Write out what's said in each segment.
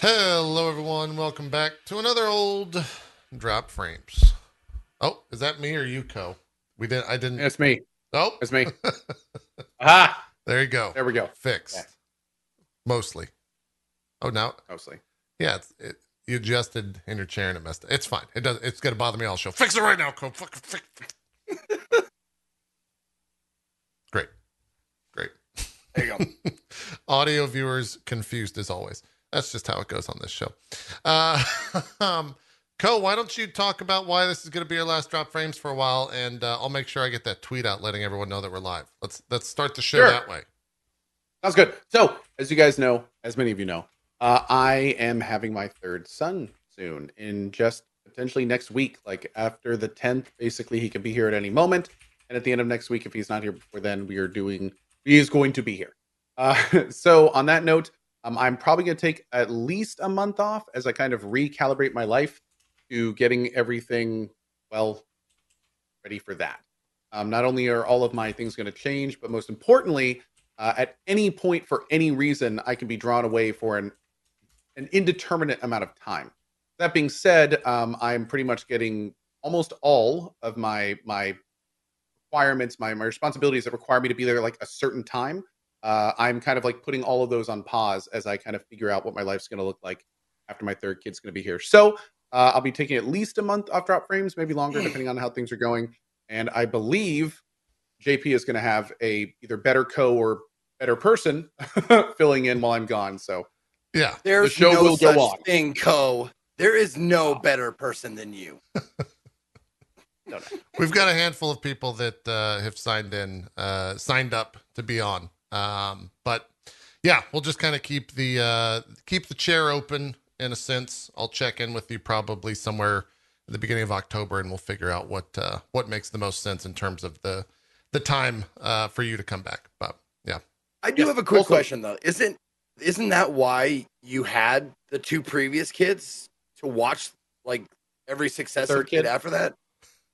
Hello, everyone. Welcome back to another old drop frames. Oh, is that me or you, Co? We didn't. I didn't. It's me. Oh, It's me. ah, there you go. there we go. Fixed. Yeah. Mostly. Oh, now, Mostly. yeah. It's, it, you adjusted in your chair and it messed. Up. It's fine. It does. It's gonna bother me all show. Fix it right now, Co. Fuck, fix. Great. Great. There you go. Audio viewers confused as always. That's just how it goes on this show. Uh, um, Co, why don't you talk about why this is going to be your last drop frames for a while, and uh, I'll make sure I get that tweet out, letting everyone know that we're live. Let's let's start the show Sure. that way. Sounds good. So, as you guys know, as many of you know, uh, I am having my third son soon in just potentially next week. Like after the 10th, basically, he could be here at any moment. And at the end of next week, if he's not here before then, we are doing, he is going to be here. Uh, so, on that note, um, I'm probably going to take at least a month off as I kind of recalibrate my life to getting everything, well, ready for that. Um, not only are all of my things going to change, but most importantly, uh, at any point for any reason, I can be drawn away for an an indeterminate amount of time. That being said, um, I'm pretty much getting almost all of my my requirements, my my responsibilities that require me to be there like a certain time. Uh, I'm kind of like putting all of those on pause as I kind of figure out what my life's going to look like after my third kid's going to be here. So uh, I'll be taking at least a month off drop frames, maybe longer, depending on how things are going. And I believe JP is going to have a either better co or better person filling in while I'm gone. So Yeah, There's show no will go such on. thing, Co. There is no better person than you. no, no. we've got a handful of people that uh, have signed in, uh, signed up to be on. Um, but yeah, we'll just kind of keep the uh, keep the chair open in a sense. I'll check in with you probably somewhere at the beginning of October, and we'll figure out what uh, what makes the most sense in terms of the the time uh, for you to come back. But yeah, I do Yeah, have a quick also- question though. Isn't isn't that why you had the two previous kids to watch like every successive Third kid kid? after that?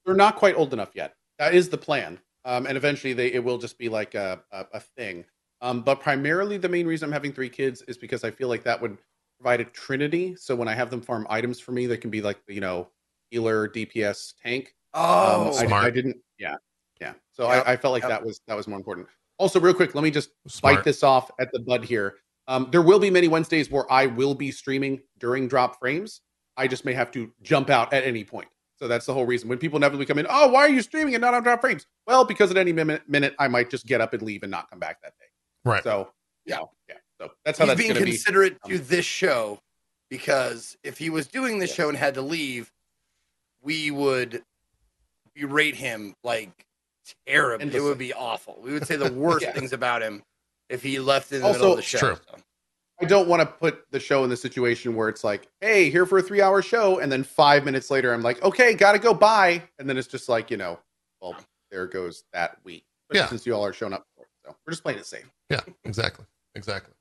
they're not quite old enough yet. That is the plan. Um, and eventually they it will just be like a, a, a thing. Um, but primarily the main reason I'm having three kids is because I feel like that would provide a trinity. So when I have them farm items for me, they can be like, you know, healer, DPS, tank. Oh, um, I, Smart. I didn't. Yeah, yeah. So Yep, I, I felt like yep. that was that was more important. Also, real quick, let me just smart. bite this off at the bud here. Um, there will be many Wednesdays where I will be streaming during drop frames. I just may have to jump out at any point. So that's the whole reason. When people inevitably come in, oh, why are you streaming and not on drop frames? Well, because at any minute, minute I might just get up and leave and not come back that day. Right. So yeah, yeah. So that's how he's that's being going to be. considerate to this show because if he was doing this Yeah. show and had to leave, we would berate him like terrible. It would be awful. We would say the worst Yeah. things about him if he left in the Also- middle of the show. True. So, I don't want to put the show in the situation where it's like, hey, here for a three hour show. And then five minutes later, I'm like, okay, got to go. Bye. And then it's just like, you know, well, there goes that week. Yeah. Since you all are showing up for it. So we're just playing it safe. Yeah, exactly. Exactly.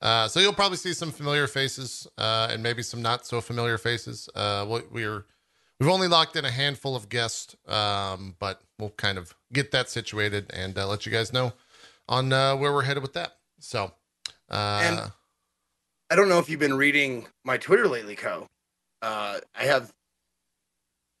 Uh, so you'll probably see some familiar faces uh, and maybe some not so familiar faces. Uh, we- we're we've only locked in a handful of guests, um, but we'll kind of get that situated and uh, let you guys know on uh, where we're headed with that. So, uh, And- I don't know if you've been reading my Twitter lately, Co. Uh, I have.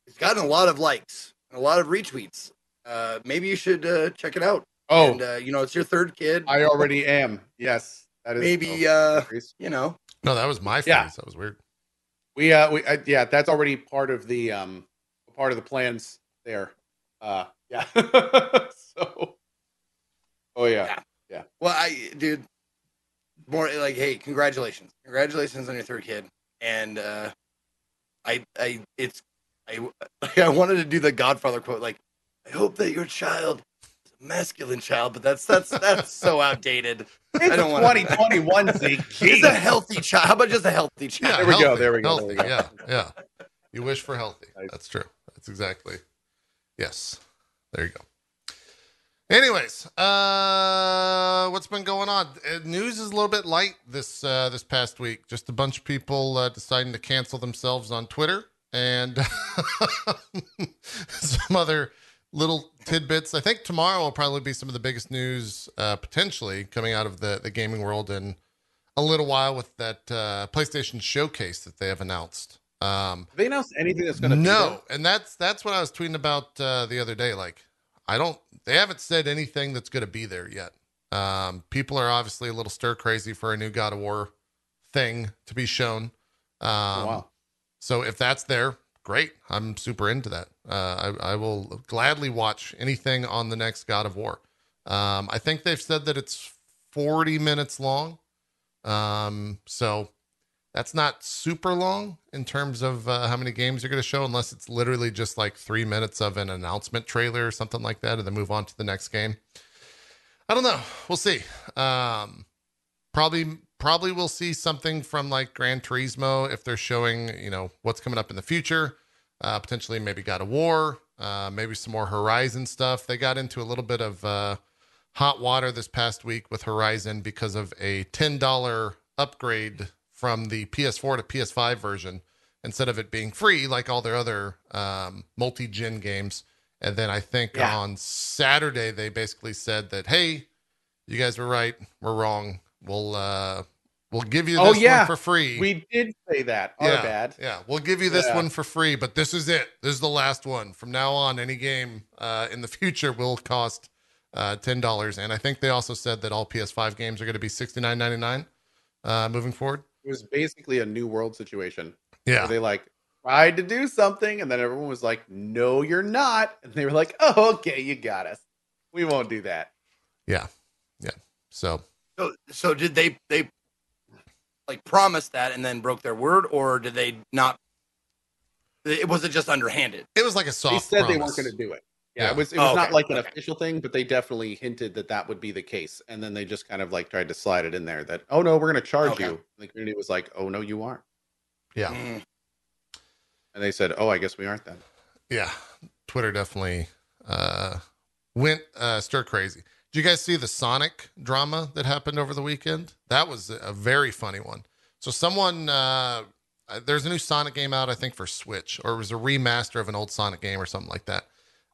It's gotten a lot of likes and a lot of retweets. Uh, maybe you should uh, check it out. Oh, and uh, you know, it's your third kid. I already am. Yes. That is Maybe, oh, uh, you know, no, that was my face. Yeah. That was weird. we, uh, we, uh, yeah, that's already part of the, um, part of the plans there. Uh, yeah. so, oh, yeah, yeah. Well, I, dude, more like, hey, congratulations, congratulations on your third kid, and uh, I, I, it's, I, I wanted to do the Godfather quote, like, I hope that your child is a masculine child, but that's that's that's so outdated. It's don't wanna- 2021, Zeke. Just Jeez. a healthy child. How about just a healthy child? Yeah, There we go, there we go, Healthy. there we go. Yeah, yeah. You wish for healthy. That's true. That's exactly. Yes. There you go. Anyways, uh, what's been going on? Uh, news is a little bit light this uh, this past week. Just a bunch of people uh, deciding to cancel themselves on Twitter, and some other little tidbits. I think tomorrow will probably be some of the biggest news uh, potentially coming out of the the gaming world, in a little while with that uh, PlayStation showcase that they have announced. Um, Have they announced anything that's going to no, and that's that's what I was tweeting about uh, the other day. Like, I don't, they haven't said anything that's going to be there yet. Um, people are obviously a little stir crazy for a new God of War thing to be shown. Um, Oh, wow. So if that's there, great. I'm super into that. Uh, I, I will gladly watch anything on the next God of War. Um, I think they've said that it's 40 minutes long. Um, so that's not super long in terms of uh, how many games you're going to show, unless it's literally just like three minutes of an announcement trailer or something like that, and then move on to the next game. I don't know. We'll see. Um, probably, probably we'll see something from like Gran Turismo if they're showing, you know, what's coming up in the future. Uh, potentially, maybe God of War, uh, maybe some more Horizon stuff. They got into a little bit of uh, hot water this past week with Horizon because of a ten dollar upgrade from the PS4 to PS5 version instead of it being free like all their other um, multi-gen games. And then I think Yeah. on Saturday they basically said that, hey, you guys were right, we're wrong. We'll uh, we'll give you Oh, this yeah. one for free. We did say that. Our yeah, bad. Yeah, we'll give you this Yeah. one for free, but this is it. This is the last one. From now on, any game uh, in the future will cost uh, ten dollars. And I think they also said that all PS5 games are going to be sixty nine ninety nine uh, moving forward. It was basically a new world situation. Yeah, they like tried to do something, and then everyone was like, "No, you're not," and they were like, "Oh, okay, you got us. We won't do that." yeah, yeah. So So, so did they they like promise that and then broke their word, or did they not? It was it just underhanded. it was like a soft. they said they weren't going to do it. Yeah, Yeah. it was. It was Oh, not okay, like an okay. official thing, but they definitely hinted that that would be the case, and then they just kind of like tried to slide it in there that, "Oh no, we're going to charge Okay. you." And the community was like, "Oh no, you aren't," Yeah, Mm. and they said, "Oh, I guess we aren't then." yeah. Twitter definitely uh, went uh, stir crazy. Did you guys see the Sonic drama that happened over the weekend? That was a very funny one. So someone uh, there's a new Sonic game out, I think, for Switch, or it was a remaster of an old Sonic game or something like that.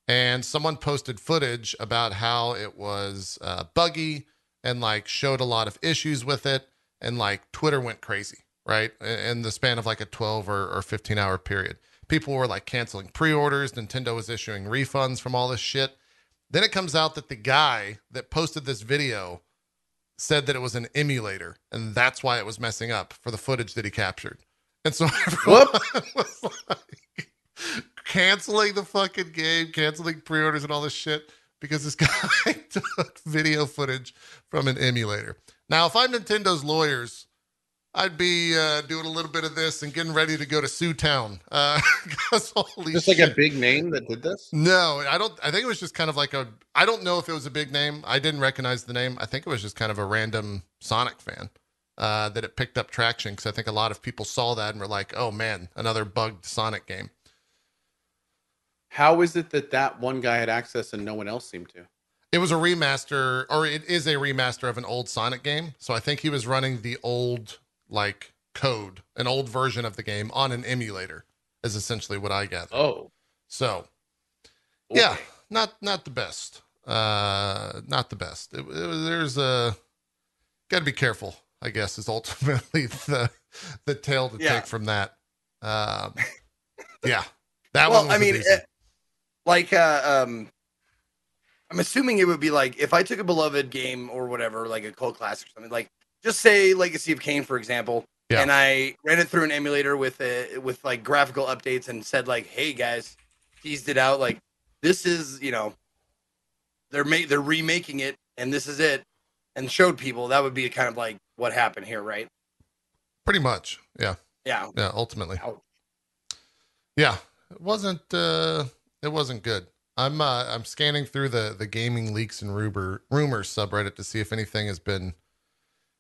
And someone posted footage about how it was uh, buggy and like showed a lot of issues with it, and like Twitter went crazy, right? In the span of like a 12 or, or 15 hour period, people were like canceling pre-orders. Nintendo was issuing refunds from all this shit. Then it comes out that the guy that posted this video said that it was an emulator, and that's why it was messing up for the footage that he captured. And so everyone was like canceling the fucking game, canceling pre-orders and all this shit because this guy took video footage from an emulator. Now, if I'm Nintendo's lawyers, I'd be uh, doing a little bit of this and getting ready to go to Sioux Town. Uh, Just like shit. a big name that did this. No, I don't. I think it was just kind of like a. I don't know if it was a big name. I didn't recognize the name. I think it was just kind of a random Sonic fan uh, that it picked up traction because I think a lot of people saw that and were like, "Oh man, another bugged Sonic game." How is it that that one guy had access and no one else seemed to? It was a remaster, or it is a remaster of an old Sonic game. So I think he was running the old like code, an old version of the game on an emulator. Is essentially what I gather. Oh, So yeah, not not the best. Uh, not the best. It, it- there's a got to be careful. I guess is ultimately the the tail to Yeah. take from that. Um, yeah, that well, one. Was I mean, like, uh, um, I'm assuming it would be like if I took a beloved game or whatever, like a cult classic or something, like just say Legacy of Kain, for example, Yeah. and I ran it through an emulator with a with like graphical updates and said like, "Hey guys, teased it out. Like, this is you know, they're ma- they're remaking it, and this is it." And showed people that would be kind of like what happened here, right? pretty much. Yeah, Yeah. yeah. Ultimately, Ouch. yeah. It wasn't. Uh, it wasn't good. I'm uh, I'm scanning through the the gaming leaks and rumor rumors subreddit to see if anything has been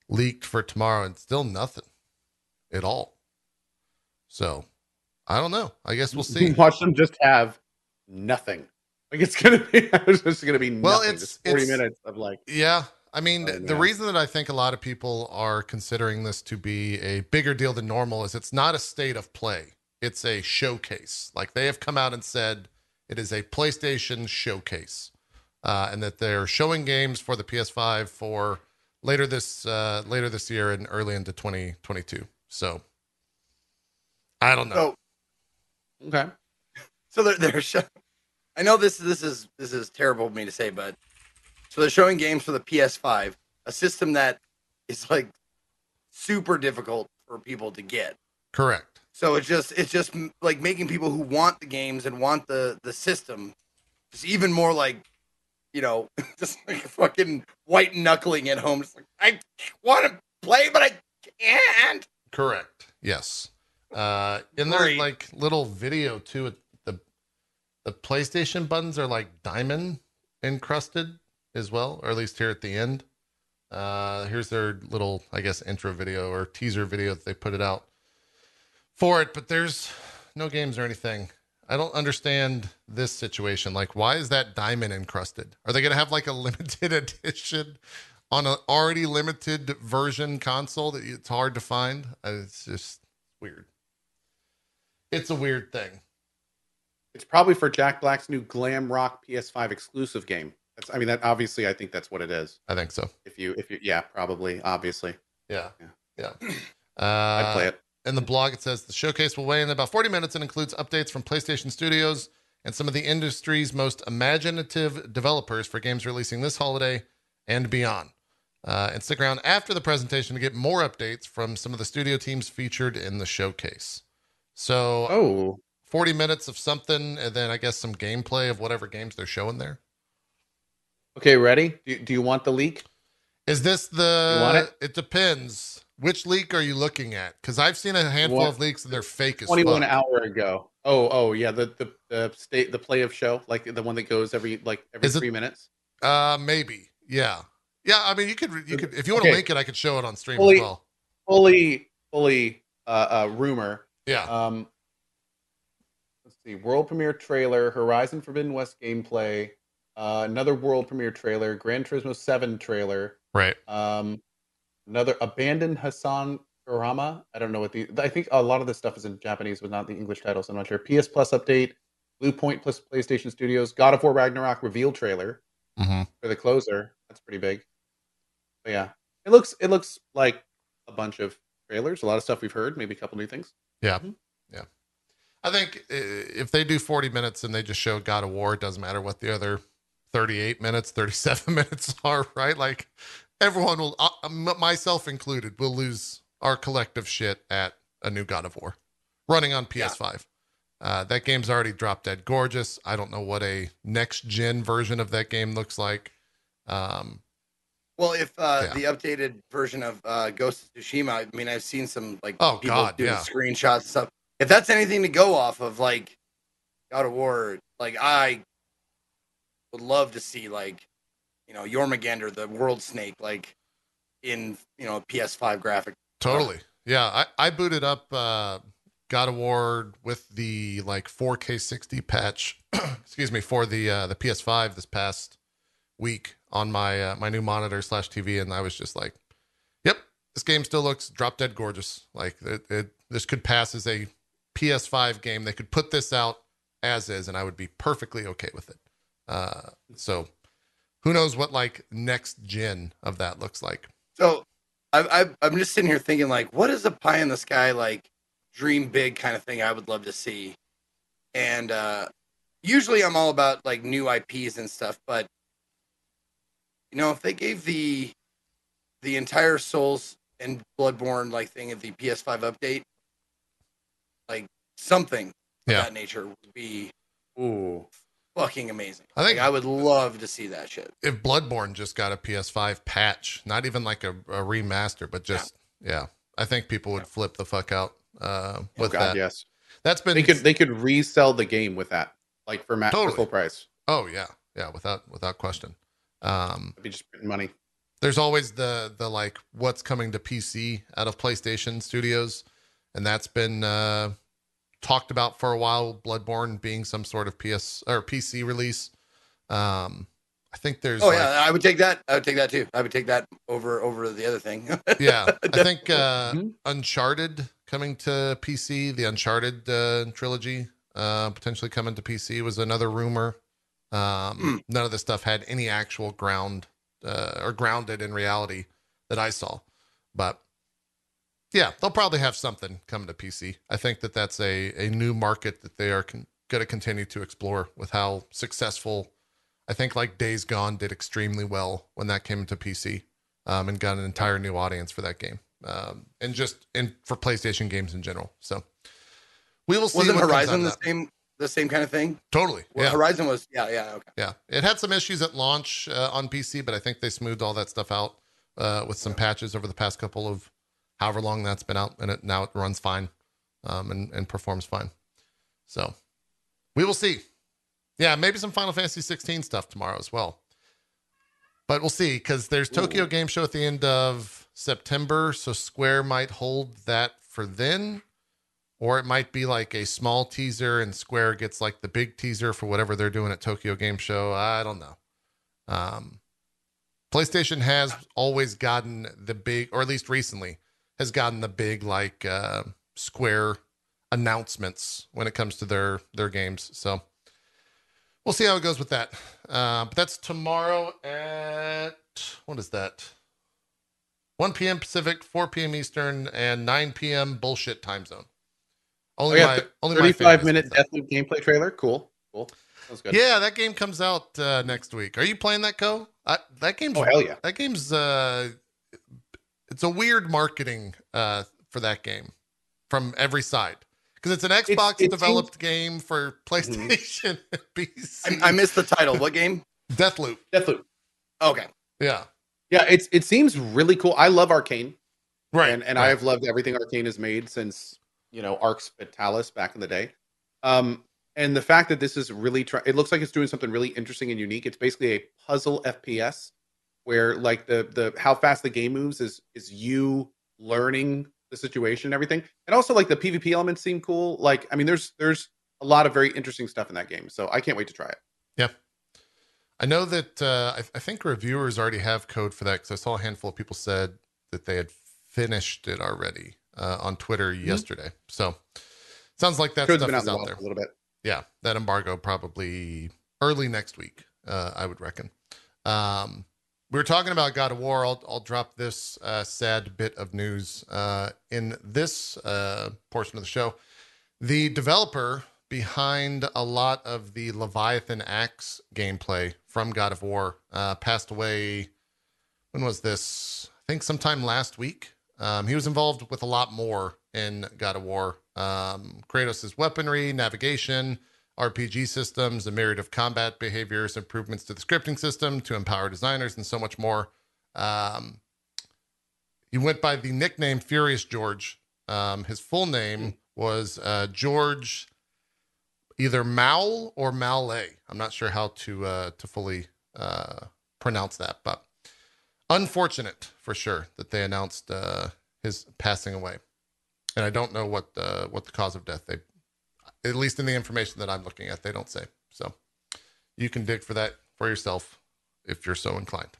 leaked for tomorrow, and still nothing at all. So I don't know. I guess we'll see. Watch them just have nothing. Like it's gonna be. It's just gonna be Well, nothing. it's- just forty it's- minutes of like. Yeah. I mean, Oh, the reason that I think a lot of people are considering this to be a bigger deal than normal is it's not a state of play. It's a showcase. Like they have come out and said it is a PlayStation showcase. Uh, and that they're showing games for the PS5 for later this uh, later this year and early into 2022. So I don't know. So Okay. so they're they're show- I know this this is this is terrible of me to say, but so they're showing games for the PS5, a system that is like super difficult for people to get. Correct. So it's just it's just like making people who want the games and want the the system just even more like you know just like fucking white knuckling at home. Just like I want to play, but I can't. Correct. Yes. Uh, in their like little video too, the the PlayStation buttons are like diamond encrusted as well, or at least here at the end. Uh, here's their little, I guess, intro video or teaser video that they put it out for it, but there's no games or anything. I don't understand this situation. Like, why is that diamond encrusted? Are they going to have like a limited edition on an already limited version console that it's hard to find? Uh, It's just weird. It's a weird thing. It's probably for Jack Black's new glam rock PS5 exclusive game. That's, I mean, that obviously, I think that's what it is. I think so. If you, if you, yeah, probably, obviously, Yeah. Yeah. Yeah. I'd Uh, play it. In the blog, it says the showcase will weigh in about 40 minutes and includes updates from PlayStation Studios and some of the industry's most imaginative developers for games releasing this holiday and beyond. Uh, and stick around after the presentation to get more updates from some of the studio teams featured in the showcase. So, Oh, 40 minutes of something, and then I guess some gameplay of whatever games they're showing there. okay, ready? Do, do you want the leak? Is this the? It? It depends. Which leak are you looking at? Because I've seen a handful What? of leaks and they're fake as 21 fuck. hour ago. Oh, oh, yeah, the the the state the play of show, like the one that goes every like every Is it- three minutes. Uh, maybe. Yeah. Yeah. I mean, you could. You could. If you want Okay. to link it, I could show it on stream Fully- as well. Fully, fully, uh, uh, rumor. Yeah. Um, let's see, world premiere trailer, Horizon Forbidden West gameplay, uh, another world premiere trailer, Gran Turismo Seven trailer, Right. um, another abandoned Hassan Karama. I don't know what the. I think a lot of this stuff is in Japanese, but not the English title, so I'm not sure. PS Plus update, Bluepoint plus PlayStation Studios, God of War Ragnarok reveal trailer Mm-hmm. for the closer. That's pretty big. But yeah, it looks it looks like a bunch of trailers, a lot of stuff we've heard, maybe a couple new things. Yeah. Yeah. I think uh, if they do 40 minutes and they just show God of War, it doesn't matter what the other 38 minutes, 37 minutes are, right? Like everyone will, uh, myself included, will lose our collective shit at a new God of War running on PS5. Uh, that game's already drop dead gorgeous. I don't know what a next gen version of that game looks like. Um, Well, if uh, Yeah. the updated version of uh, Ghost of Tsushima, I mean, I've seen some like Oh, people God, doing yeah. screenshots and stuff. If that's anything to go off of, like God of War, like I would love to see like you know Jormungandr, the World Snake, like in you know PS5 graphic. Totally. Yeah, I, I booted up uh God of War with the like 4K 60 patch, excuse me, for the uh the PS5 this past week on my uh, my new monitor slash TV, and I was just like, "Yep, this game still looks drop dead gorgeous. Like it, it this could pass as a PS5 game. They could put this out as is, and I would be perfectly okay with it. Uh, so who knows what like next gen of that looks like? So I, I, I'm just sitting here thinking, like, what is a pie in the sky, like, dream big kind of thing I would love to see? And uh, usually I'm all about, like, new IPs and stuff, but, you know, if they gave the the entire Souls and Bloodborne, like, thing of the PS5 update, like, something Yeah. of that nature would be Ooh, fucking amazing. I think- like, I would love to see that shit. if Bloodborne just got a PS5 patch, not even like a, a remaster, but just yeah. I think people would flip the fuck out uh, oh with god, that. yes. That's been They could they could resell the game with that, like for, ma- Totally. for full price. oh yeah, yeah, without without question. Um, That'd be just printing money. there's always the the like what's coming to PC out of PlayStation Studios, and that's been uh, talked about for a while. Bloodborne being some sort of PS or PC release. Um, I think there's Oh like, yeah, I would take that. I would take that too. I would take that over over the other thing. yeah i think uh Mhm. uncharted coming to pc the uncharted uh trilogy uh potentially coming to pc was another rumor um Hmm. none of this stuff had any actual ground uh or grounded in reality that I saw. But yeah, they'll probably have something coming to PC. I think that that's a a new market that they are con- going to continue to explore with how successful. I think like Days Gone did extremely well when that came to PC, um, and got an entire new audience for that game, um, and just in for PlayStation games in general. So we will see. Wasn't what comes out Horizon the that. same the same kind of thing? Totally. Well, Yeah. Horizon was yeah yeah okay. Yeah, it had some issues at launch uh, on PC, but I think they smoothed all that stuff out uh, with some patches over the past couple of however long that's been out, and it now it runs fine um, and and performs fine. So we will see. Yeah, maybe some Final Fantasy 16 stuff tomorrow as well. But we'll see because there's Tokyo Game Show at the end of September, so Square might hold that for then, or it might be like a small teaser and Square gets like the big teaser for whatever they're doing at Tokyo Game Show. I don't know. Um, PlayStation has always gotten the big, or at least recently, has gotten the big like uh, Square announcements when it comes to their their games. So we'll see how it goes with that. Uh, but that's tomorrow at what is that? 1 p.m. Pacific, 4 p.m. Eastern, and 9 p.m. bullshit time zone. Oh, Only yeah, my th- only 35 favorites minute. Deathloop gameplay trailer. Cool. Cool. Sounds good. Yeah, that game comes out uh, next week. Are you playing that, Co? I, that game's Oh, hell yeah. that game's uh, it's a weird marketing uh for that game from every side because it's an Xbox it developed game for PlayStation and PC. I, I missed the title. What game? Deathloop. Deathloop. Okay. Yeah, Yeah, it's it seems really cool. I love Arkane. right. and, and right. I have loved everything Arkane has made since you know Arx Fatalis back in the day. Um, and the fact that this is really try- it looks like it's doing something really interesting and unique. It's basically a puzzle FPS where like the the how fast the game moves is is you learning the situation and everything. And also like the PvP elements seem cool. Like I mean there's there's a lot of very interesting stuff in that game. So I can't wait to try it. Yeah. I know that uh, I, I think reviewers already have code for that because I saw a handful of people said that they had finished it already uh, on Twitter yesterday. So sounds like that Code's stuff out is out there. a little bit. Yeah, that embargo probably early next week, uh, I would reckon. Um, we were talking about God of War. I'll, I'll drop this uh, sad bit of news uh, in this uh, portion of the show. The developer behind a lot of the Leviathan Axe gameplay from God of War uh, passed away. When was this? I think sometime last week. Um, he was involved with a lot more in God of War. Um, Kratos' weaponry, navigation, RPG systems, a myriad of combat behaviors, improvements to the scripting system to empower designers, and so much more. Um, he went by the nickname Furious George. Um, his full name was uh, George either Maul or Malay. I'm not sure how to uh, to fully uh, pronounce that, but unfortunate for sure that they announced uh, his passing away, and I don't know what the what the cause of death. They, at least in the information that I'm looking at, they don't say. So you can dig for that for yourself if you're so inclined.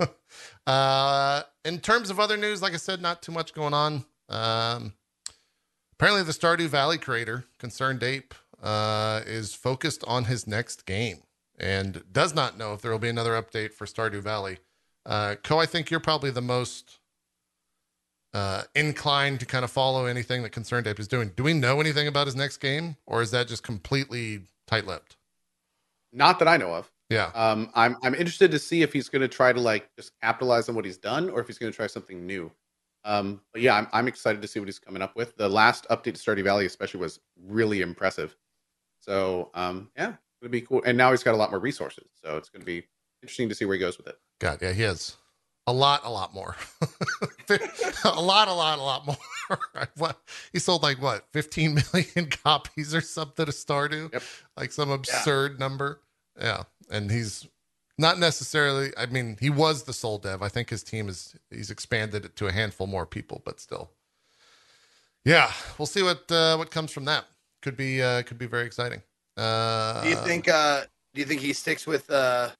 uh, in terms of other news, like I said, not too much going on. Um, apparently, the Stardew Valley creator, Concerned Ape, uh, is focused on his next game and does not know if there will be another update for Stardew Valley. Uh, Co, I think you're probably the most uh, inclined to kind of follow anything that Concerned Ape is doing. Do we know anything about his next game, or is that just completely tight-lipped? Not that I know of. Yeah, Um, I'm I'm interested to see if he's going to try to like just capitalize on what he's done, or if he's going to try something new. Um, but yeah, I'm I'm excited to see what he's coming up with. The last update to Stardew Valley, especially, was really impressive. So um, yeah, it'll be cool. And now he's got a lot more resources, so it's going to be interesting to see where he goes with it. God, yeah, he has a lot, a lot more, a lot, a lot, a lot more. what he sold like what, 15 million copies or something of Stardew, Yep. like some absurd number. Yeah, and he's not necessarily. I mean, he was the sole dev. I think his team is he's expanded it to a handful more people, but still, yeah, we'll see what uh, what comes from that. Could be uh, could be very exciting. Uh, Do you think uh do you think he sticks with uh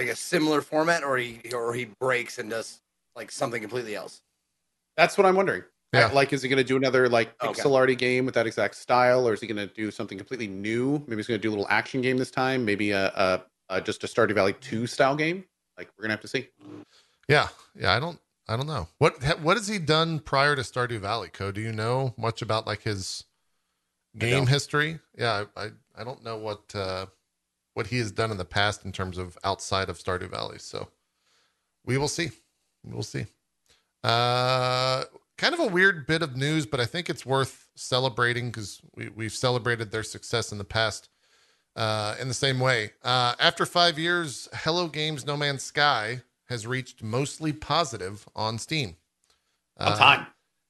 like a similar format or he or he breaks and does like something completely else? That's what I'm wondering. Yeah. Like, is he going to do another like Okay. pixel arty game with that exact style, or is he going to do something completely new? Maybe he's going to do a little action game this time. Maybe a, a, a just a Stardew Valley two style game. Like we're gonna have to see. Yeah, yeah. I don't, I don't know what what has he done prior to Stardew Valley. Co, do you know much about like his game history? Yeah, I, I, I don't know what uh, what he has done in the past in terms of outside of Stardew Valley. So we will see. We will see. Uh, kind of a weird bit of news, but I think it's worth celebrating because we we've celebrated their success in the past. Uh, in the same way, uh, after five years, Hello Games No Man's Sky has reached mostly positive on Steam. On Uh, time.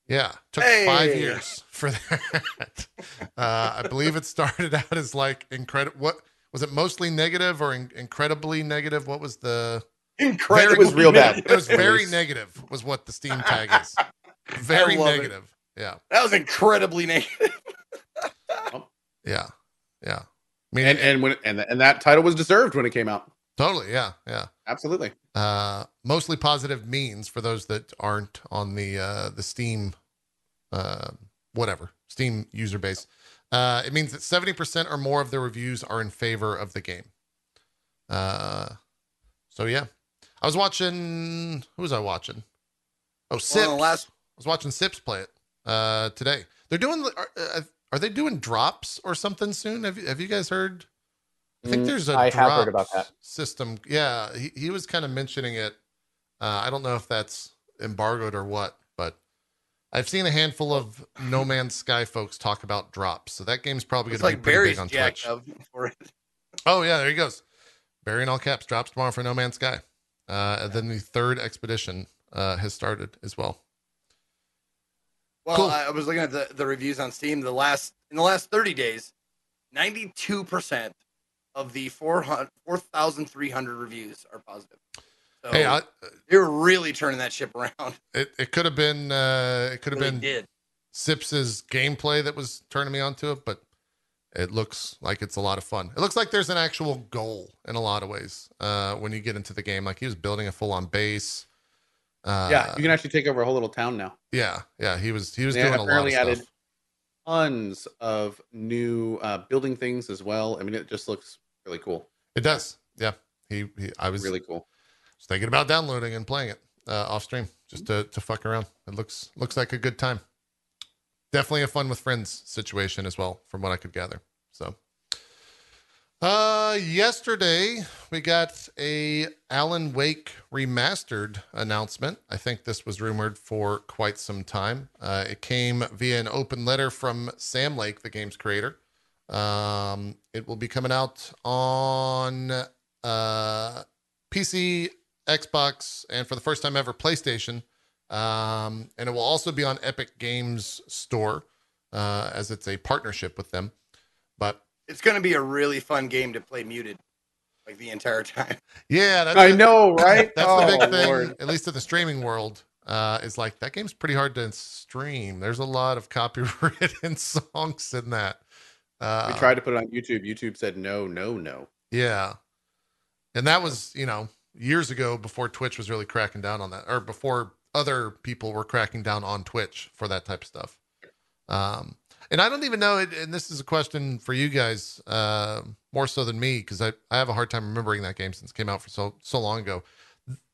yeah, took five years for that. uh, I believe it started out as like incredible. What was it? Mostly negative or in- incredibly negative? What was the? Incredible. It was real bad. It was very negative. Was what the Steam tag is. Very love it. negative. Yeah, That was incredibly negative. yeah, yeah. I mean, And and when and and that title was deserved when it came out. totally. Yeah, yeah. Absolutely. uh, mostly positive means for those that aren't on the uh, the Steam, uh, whatever Steam user base. Uh, it means that seventy percent or more of the reviews are in favor of the game. Uh, so yeah, I was watching. Who was I watching? Oh, Sips. Well, last- I was watching Sips play it uh, today. They're doing. Are, uh, are they doing drops or something soon? Have you, Have you guys heard? I think Mm, there's a I have heard about that. system. Yeah, he, he was kind of mentioning it. Uh, I don't know if that's embargoed or what, I've seen a handful of No Man's Sky folks talk about drops. So that game's probably going to like be pretty Barry's big on Twitch. for it. Oh yeah, there he goes. Barry in all caps drops tomorrow for No Man's Sky. Uh, and then the third expedition uh, has started as well. Well, Cool. I was looking at the, the reviews on Steam. The last in the last 30 days, 92% of the 400 4,300 reviews are positive. So Hey, I, they're really turning that ship around. it, it could have been uh, it could have Really been did. Sips's gameplay that was turning me onto it, but it looks like it's a lot of fun. It looks like there's an actual goal in a lot of ways uh, when you get into the game. Like he was building a full on base. Uh, yeah, you can actually take over a whole little town now. yeah, yeah. He was he was They doing a lot of stuff. added Tons of new uh, building things as well. I mean, it just looks really cool. It does. Yeah. He, he I was Really cool. Thinking about downloading and playing it uh, off stream just to, to fuck around. It looks looks like a good time. Definitely a fun with friends situation as well, from what I could gather. So, uh, yesterday we got a Alan Wake remastered announcement. I think this was rumored for quite some time. Uh, it came via an open letter from Sam Lake, the game's creator. Um, it will be coming out on uh, PC, Xbox, and for the first time ever, PlayStation. Um, and it will also be on Epic Games Store uh, as it's a partnership with them. But It's going to be a really fun game to play muted like the entire time. yeah, that's I the- know, right? That's oh, the big thing, Lord. at least in the streaming world. Uh, is like that game's pretty hard to stream. There's a lot of copyrighted songs in that. Uh, We tried to put it on YouTube. YouTube said no, no, no. Yeah. And that was, you know, years ago before Twitch was really cracking down on that, or before other people were cracking down on Twitch for that type of stuff. Um, and I don't even know, and this is a question for you guys, uh, more so than me, because I, I have a hard time remembering that game since it came out for so so long ago.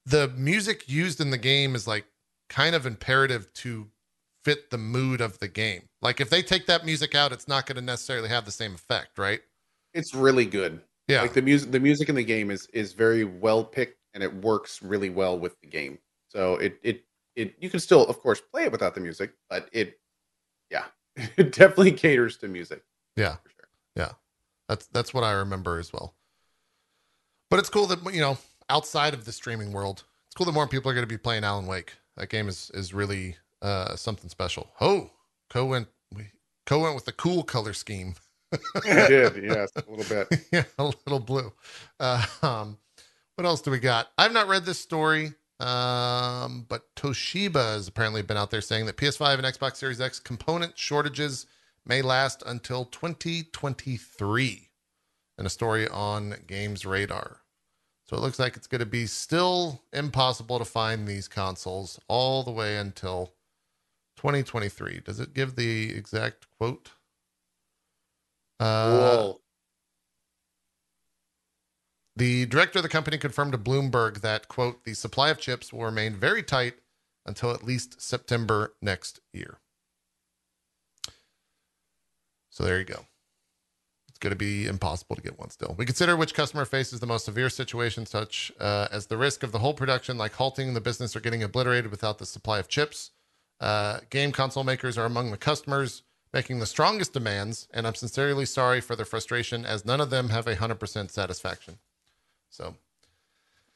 The music used in the game is like kind of imperative to fit the mood of the game. Like if they take that music out, it's not going to necessarily have the same effect, right? It's really good. Yeah. Like the music, the music in the game is is very well picked, and it works really well with the game. So it it it you can still, of course, play it without the music, but it, yeah, it definitely caters to music. Yeah. for sure. That's that's what I remember as well. But it's cool that you know outside of the streaming world, it's cool that more people are going to be playing Alan Wake. That game is is really uh, something special. Oh, Co went we Co went with the cool color scheme. I did, yes, a little bit. yeah, a little blue. Uh, um, what else do we got? I've not read this story, um, but Toshiba has apparently been out there saying that PS5 and Xbox Series X component shortages may last until 2023 in a story on Games Radar. So it looks like it's going to be still impossible to find these consoles all the way until 2023. Does it give the exact quote? Uh. The director of the company confirmed to Bloomberg that, quote, the supply of chips will remain very tight until at least September next year. So there you go. It's going to be impossible to get one still. We consider which customer faces the most severe situation, such uh, as the risk of the whole production, like halting the business or getting obliterated without the supply of chips. Uh, game console makers are among the customers making the strongest demands, and I'm sincerely sorry for their frustration, as none of them have a hundred percent satisfaction. So,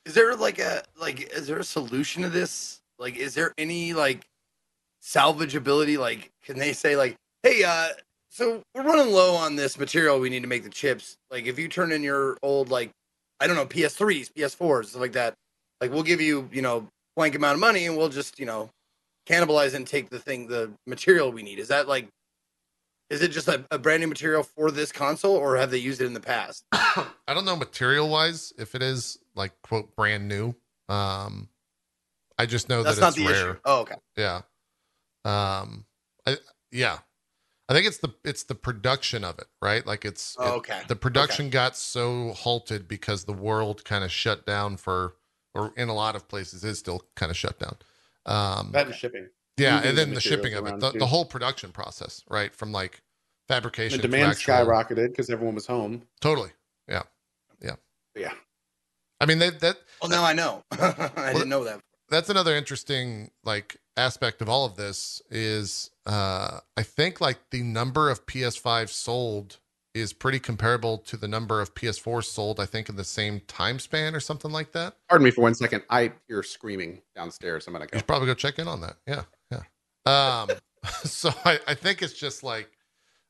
Is there like a like is there a solution to this? Like is there any like salvageability? Like can they say like, hey, uh so we're running low on this material we need to make the chips. Like if you turn in your old like I don't know, PS3s, PS4s, stuff like that, like we'll give you, you know, blank amount of money and we'll just, you know, cannibalize and take the thing the material we need. Is that like is it just a, a brand new material for this console or have they used it in the past? I don't know material wise if it is like quote brand new. Um, I just know That's that not it's the rare. issue. Oh, okay. Yeah. Um, I yeah, I think it's the it's the production of it, right? Like it's Oh, it- okay. the production got so halted because the world kind of shut down for, or in a lot of places is still kind of shut down. Um, That shipping. Yeah, and then the shipping of it, the, the whole production process, right? From like The fabrication, to demand actual- skyrocketed because everyone was home. Totally. Yeah. Yeah. Yeah. I mean, they, that Well, now I know. I didn't know that. that's another interesting like aspect of all of this is uh I think like the number of PS5 sold is pretty comparable to the number of PS4 sold I think in the same time span or something like that. Pardon me for one second. I hear screaming downstairs. I'm gonna You go. should probably go check in on that. Yeah. Um so I, I think it's just like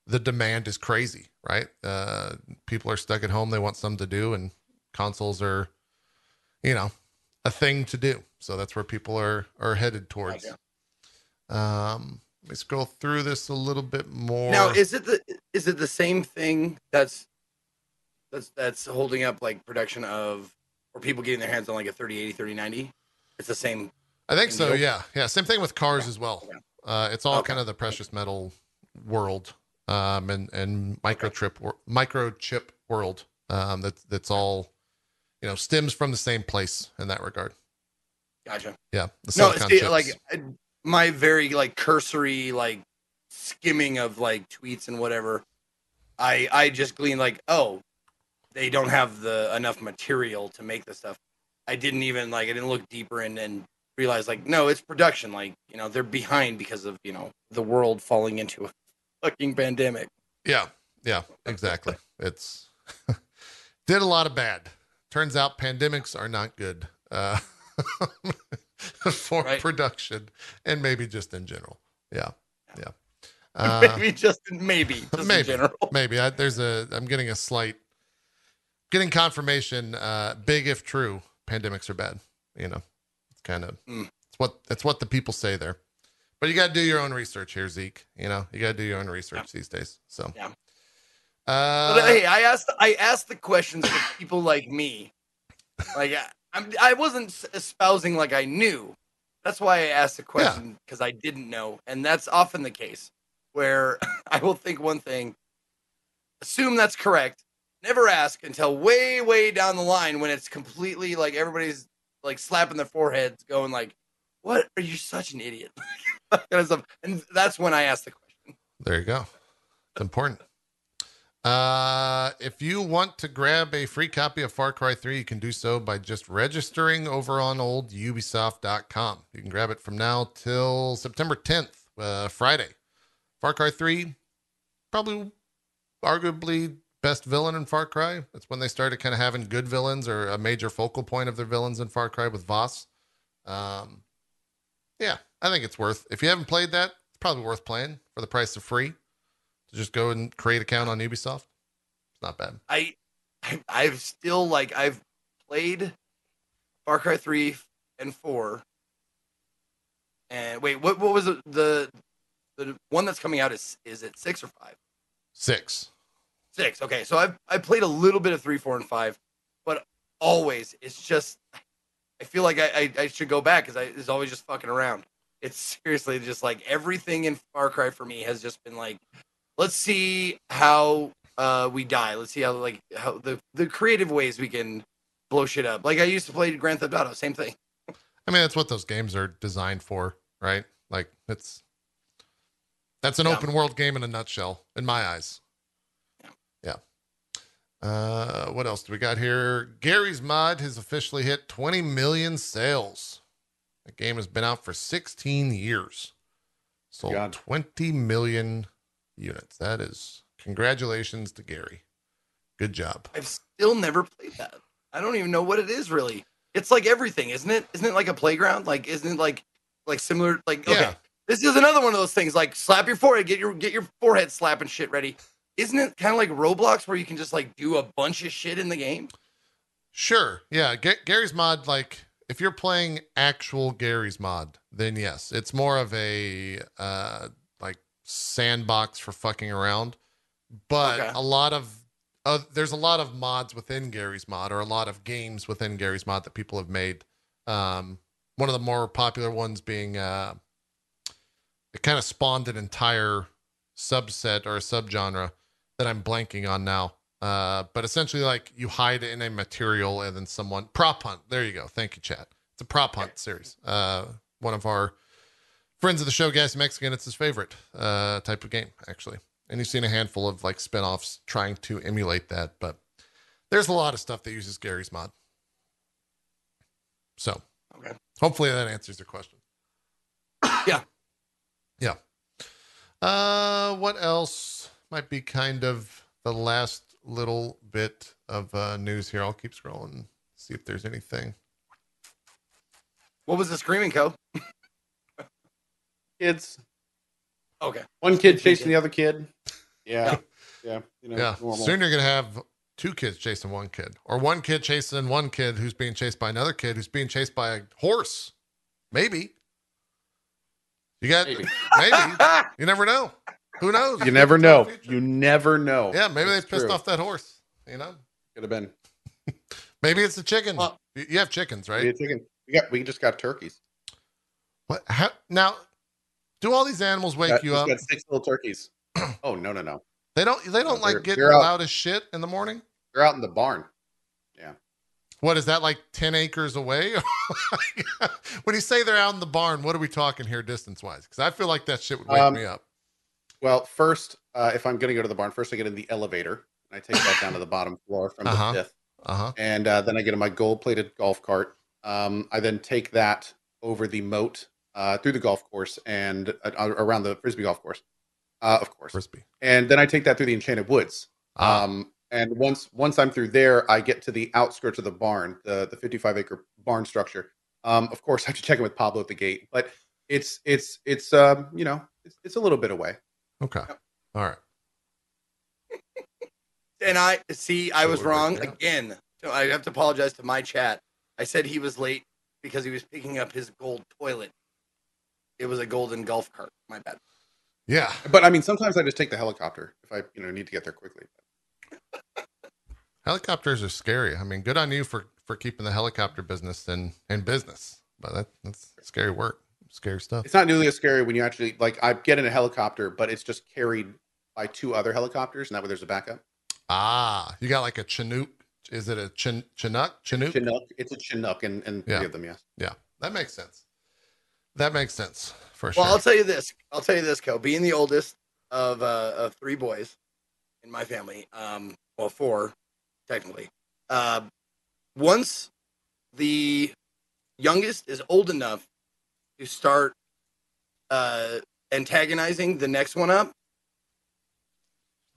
the demand is crazy, right? Uh people are stuck at home, they want something to do and consoles are you know, a thing to do. So that's where people are are headed towards. Um, let me scroll through this a little bit more. Now, is it the is it the same thing that's that's that's holding up like production of or people getting their hands on like a 3080, 3090? It's the same. I think so. Yeah, yeah. Same thing with cars Okay, as well. okay. Uh, it's all Okay. kind of the precious metal world, um, and and microchip wor- microchip world. Um, that's that's all, you know, stems from the same place in that regard. Gotcha. Yeah, the No, see, like my very like cursory like skimming of like tweets and whatever. I I just gleaned like, oh, they don't have the enough material to make the stuff. I didn't even like I didn't look deeper in and realize like no, it's production. Like you know they're behind because of you know the world falling into a fucking pandemic. yeah, yeah, exactly. It's did a lot of bad. Turns out pandemics are not good uh, for Right. production and maybe just in general. Yeah, yeah. Uh, maybe just maybe just maybe. in general. maybe I, there's a i'm getting a slight getting confirmation uh big if true pandemics are bad you know it's kind of Mm. it's what it's what the people say there but you got to do your own research here zeke you know you got to do your own research these days so Yeah. uh But hey, I asked I asked the questions for people like me. Like I, I'm, I wasn't espousing like I knew. That's why I asked the question because I didn't know, and that's often the case where I will think one thing, assume that's correct, never ask until way way down the line when it's completely like everybody's like slapping their foreheads, going like, "What? Are you such an idiot?" Kind of stuff. And that's when I asked the question. There you go. It's important. Uh, if you want to grab a free copy of Far Cry 3, you can do so by just registering over on old Ubisoft.com. You can grab it from now till September 10th, uh, Friday. Far Cry 3, probably arguably best villain in Far Cry. That's when they started kind of having good villains or a major focal point of their villains in Far Cry with Vaas. Um, yeah, I think it's worth. If you haven't played that, it's probably worth playing for the price of free. To just go and create account on Ubisoft. It's not bad. I, I I've still like I've played Far Cry three and four. And wait, what what was it, the the one that's coming out is is it six or five? Six. Six. Okay, so I've I played a little bit of three, four, and five, but always it's just I feel like I I, I should go back because I it's always just fucking around. It's seriously just like everything in Far Cry for me has just been like, let's see how uh we die. Let's see how like how the the creative ways we can blow shit up. Like I used to play Grand Theft Auto, same thing. I mean, that's what those games are designed for, right? Like it's that's an Yeah. open world game in a nutshell, in my eyes. Yeah. Uh, what else do we got here? Garry's Mod has officially hit 20 million sales. The game has been out for 16 years. Sold God. 20 million units. That is congratulations to Garry. Good job. I've still never played that. I don't even know what it is really. It's like everything, isn't it? Isn't it like a playground? Like isn't it like like similar like okay. Yeah. This is another one of those things like slap your forehead, get your get your forehead slapping shit ready. Isn't it kind of like Roblox where you can just like do a bunch of shit in the game? Sure. Yeah. Ga- Garry's mod, like, if you're playing actual Garry's mod, then yes, it's more of a uh, like sandbox for fucking around. But Okay. a lot of uh, there's a lot of mods within Garry's mod, or a lot of games within Garry's mod that people have made. Um, one of the more popular ones being uh, it kind of spawned an entire subset or a subgenre that I'm blanking on now. Uh, but essentially, like you hide in a material and then someone prop hunt. There you go. Thank you, chat. It's a prop hunt series. Uh, one of our friends of the show, Gas Mexican, it's his favorite uh, type of game, actually. And you've seen a handful of like spin-offs trying to emulate that, but there's a lot of stuff that uses Garry's mod. So Okay. hopefully that answers your question. Yeah. Yeah. Uh, what else might be kind of the last little bit of uh, news here? I'll keep scrolling, see if there's anything. What was the screaming co? Kids. Okay. One kid Kid chasing the other kid. Yeah. Yeah. You know, yeah. normal. Soon you're gonna have two kids chasing one kid, or one kid chasing one kid who's being chased by another kid who's being chased by a horse. Maybe. You got Maybe. maybe. You never know. Who knows? You never know. You never know. yeah, maybe they pissed true. off that horse. You know, Could have been. maybe it's the chicken. Well- You- have chickens, right? A chicken. We got. We just got turkeys. What? How, now, do all these animals wake Got- you up? Got six little turkeys. oh no no no! They don't. They don't No, like they're- get out. loud as shit in the morning. They're out in the barn. Yeah. What is that like? Ten acres away? when you say they're out in the barn, what are we talking here, distance wise? Because I feel like that shit would wake Um, me up. Well, first, uh, if I'm going to go to the barn, first I get in the elevator and I take that down to the bottom floor from Uh-huh. the fifth, Uh huh. and uh, then I get in my gold-plated golf cart. Um, I then take that over the moat uh, through the golf course and uh, around the frisbee golf course, uh, of course. Frisbee. And then I take that through the enchanted woods. Ah, Um, and once once I'm through there, I get to the outskirts of the barn, the the 55 acre barn structure. Um, of course, I have to check in with Pablo at the gate, but it's it's it's um, you know it's, it's a little bit away. Okay. All right. And I see I was wrong breaking up. again. So I have to apologize to my chat. I said he was late because he was picking up his gold toilet. It was a golden golf cart. My bad. Yeah. But I mean, sometimes I just take the helicopter if I you know need to get there quickly. Helicopters are scary. I mean, good on you for for keeping the helicopter business in in business. But that that's scary work. Scary stuff. It's not nearly as scary when you actually like I get in a helicopter, but it's just carried by two other helicopters, and that way there's a backup. Ah, you got like a Chinook. Is it a chin, Chinook? Chinook? Chinook, it's a Chinook, and and Yeah. three of them, yes. Yeah, that makes sense. That makes sense for Well, sure. I'll tell you this. I'll tell you this, Co. Being the oldest of uh, of three boys in my family, um, well, four technically. Uh, once the youngest is old enough to start uh, antagonizing the next one up,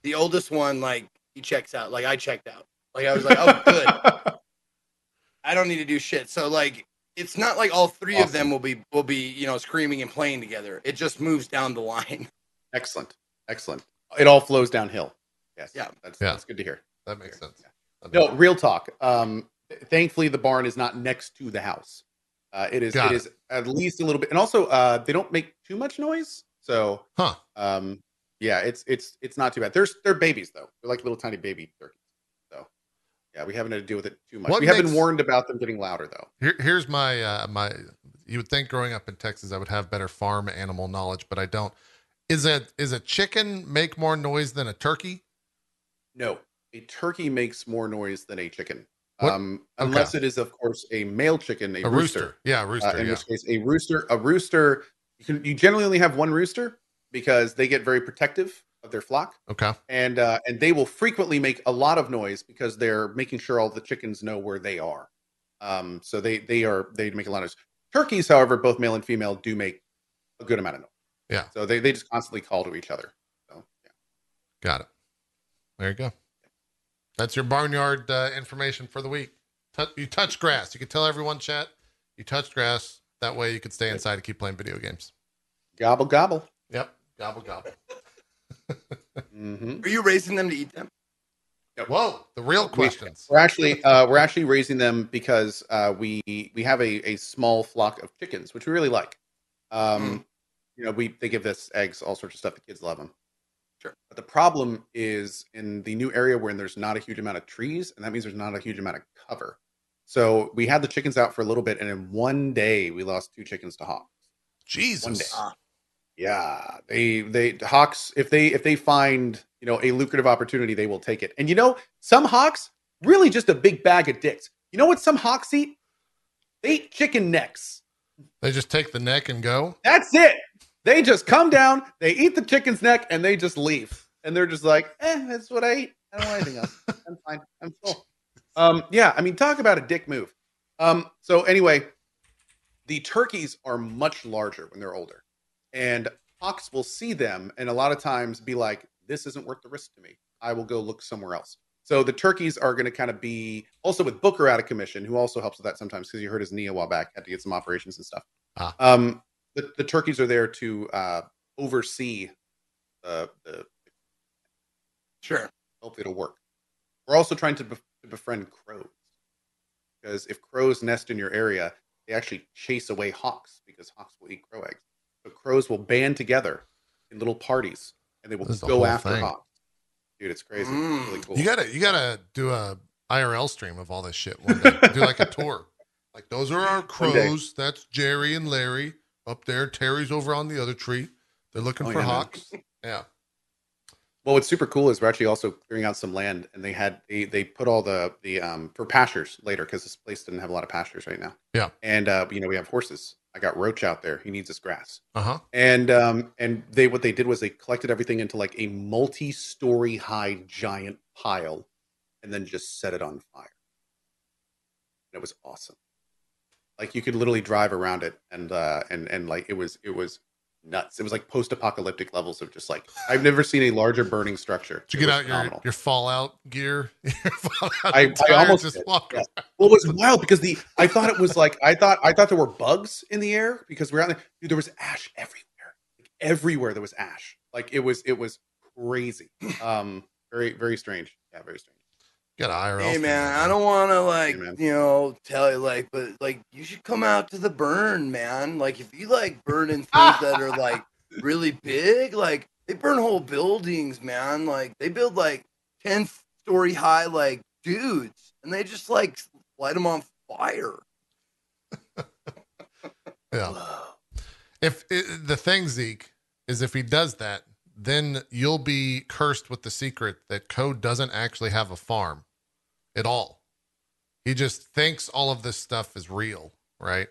the oldest one like he checks out. Like I checked out. Like I was like, oh, good. I don't need to do shit. So like it's not like all three of them will be will be, you know, screaming and playing together. It just moves down the line. Excellent, excellent. It all flows downhill. Yes, Yeah. that's Yeah. that's good to hear. that makes sense. That No, makes- real talk. Um, thankfully, the barn is not next to the house. Uh, it is it, it is at least a little bit, and also uh, they don't make too much noise. So, Huh. um, yeah, it's it's it's not too bad. There's they're babies though. They're like little tiny baby turkeys. So, yeah, we haven't had to deal with it too much. What we have makes- been warned about them getting louder though. Here, here's my uh, my. You would think growing up in Texas, I would have better farm animal knowledge, but I don't. Is a is a chicken make more noise than a turkey? No, a turkey makes more noise than a chicken. Um, unless it is, of course, a male chicken, a, A rooster. rooster. Yeah, Uh, rooster. in yeah. which case, a rooster, a rooster, you can you generally only have one rooster because they get very protective of their flock, Okay. and uh, and they will frequently make a lot of noise because they're making sure all the chickens know where they are. Um, so they they are they make a lot of noise. Turkeys, however, both male and female do make a good amount of noise. Yeah. So they they just constantly call to each other. So yeah. Got it. There you go. That's your barnyard uh, information for the week. Tou- you touch grass. You can tell everyone, chat, you touched grass. That way you could stay inside and keep playing video games. Gobble gobble. Yep. Gobble, gobble. hmm Are you raising them to eat them? Whoa. The real questions. We're actually uh, we're actually raising them because uh, we we have a, a small flock of chickens, which we really like. Um, You know, we they give us eggs, all sorts of stuff. The kids love them. Sure. But the problem is in the new area where there's not a huge amount of trees, and that means there's not a huge amount of cover. So we had the chickens out for a little bit, and in one day we lost two chickens to hawks. Jesus. One day. Ah. Yeah, they they hawks if they if they find you know a lucrative opportunity, they will take it. And you know, some hawks really just a big bag of dicks. You know what some hawks eat? They eat chicken necks. They just take the neck and go. That's it. They just come down, they eat the chicken's neck, and they just leave. And they're just like, eh, that's what I eat. I don't want anything else. I'm fine. I'm full. Um, yeah, I mean, talk about a dick move. Um, so anyway, the turkeys are much larger when they're older, and hawks will see them and a lot of times be like, "This isn't worth the risk to me. I will go look somewhere else." So the turkeys are going to kind of be also with Booker out of commission, who also helps with that sometimes because you heard his knee a while back, had to get some operations and stuff. Ah. Um, the, the turkeys are there to uh, oversee the, the Sure. hopefully it'll work. We're also trying to, bef- to befriend crows because if crows nest in your area, they actually chase away hawks because hawks will eat crow eggs. So crows will band together in little parties and they will This is the go after thing. hawks. Dude, it's crazy. Mm. It's really cool. You gotta you gotta do a IRL stream of all this shit one day. do like a tour. Like those are our crows. That's Jerry and Larry up there. Terry's over on the other tree. They're looking Oh, for yeah, man. hawks. Yeah. Well, what's super cool is we're actually also clearing out some land, and they had they they put all the the um for pastures later because this place didn't have a lot of pastures right now. Yeah. and uh, you know we have horses. I got Roach out there. He needs his grass. Uh huh. and um and they what they did was they collected everything into like a multi-story high giant pile and then just set it on fire and it was awesome like you could literally drive around it and uh and and like it was it was nuts it was like post-apocalyptic levels of just like i've never seen a larger burning structure Did you It get out your, phenomenal. your Fallout gear? Your Fallout I- I almost just did, walk around. Well, it was wild because the I thought it was like I thought I thought there were bugs in the air because we're out there. Dude, there was ash everywhere. Like everywhere there was ash. Like it was it was crazy. Um, very very strange. Yeah, very strange. You got an IRL. Hey man, I don't want to like Hey, you know tell you like, but like you should come out to the burn, man. Like if you like burning things that are like really big, like they burn whole buildings, man. Like they build like ten story high like dudes, and they just like light them on fire. Yeah. If it, the thing, Zeke, is if he does that, then you'll be cursed with the secret that Code doesn't actually have a farm at all. He just thinks all of this stuff is real, right?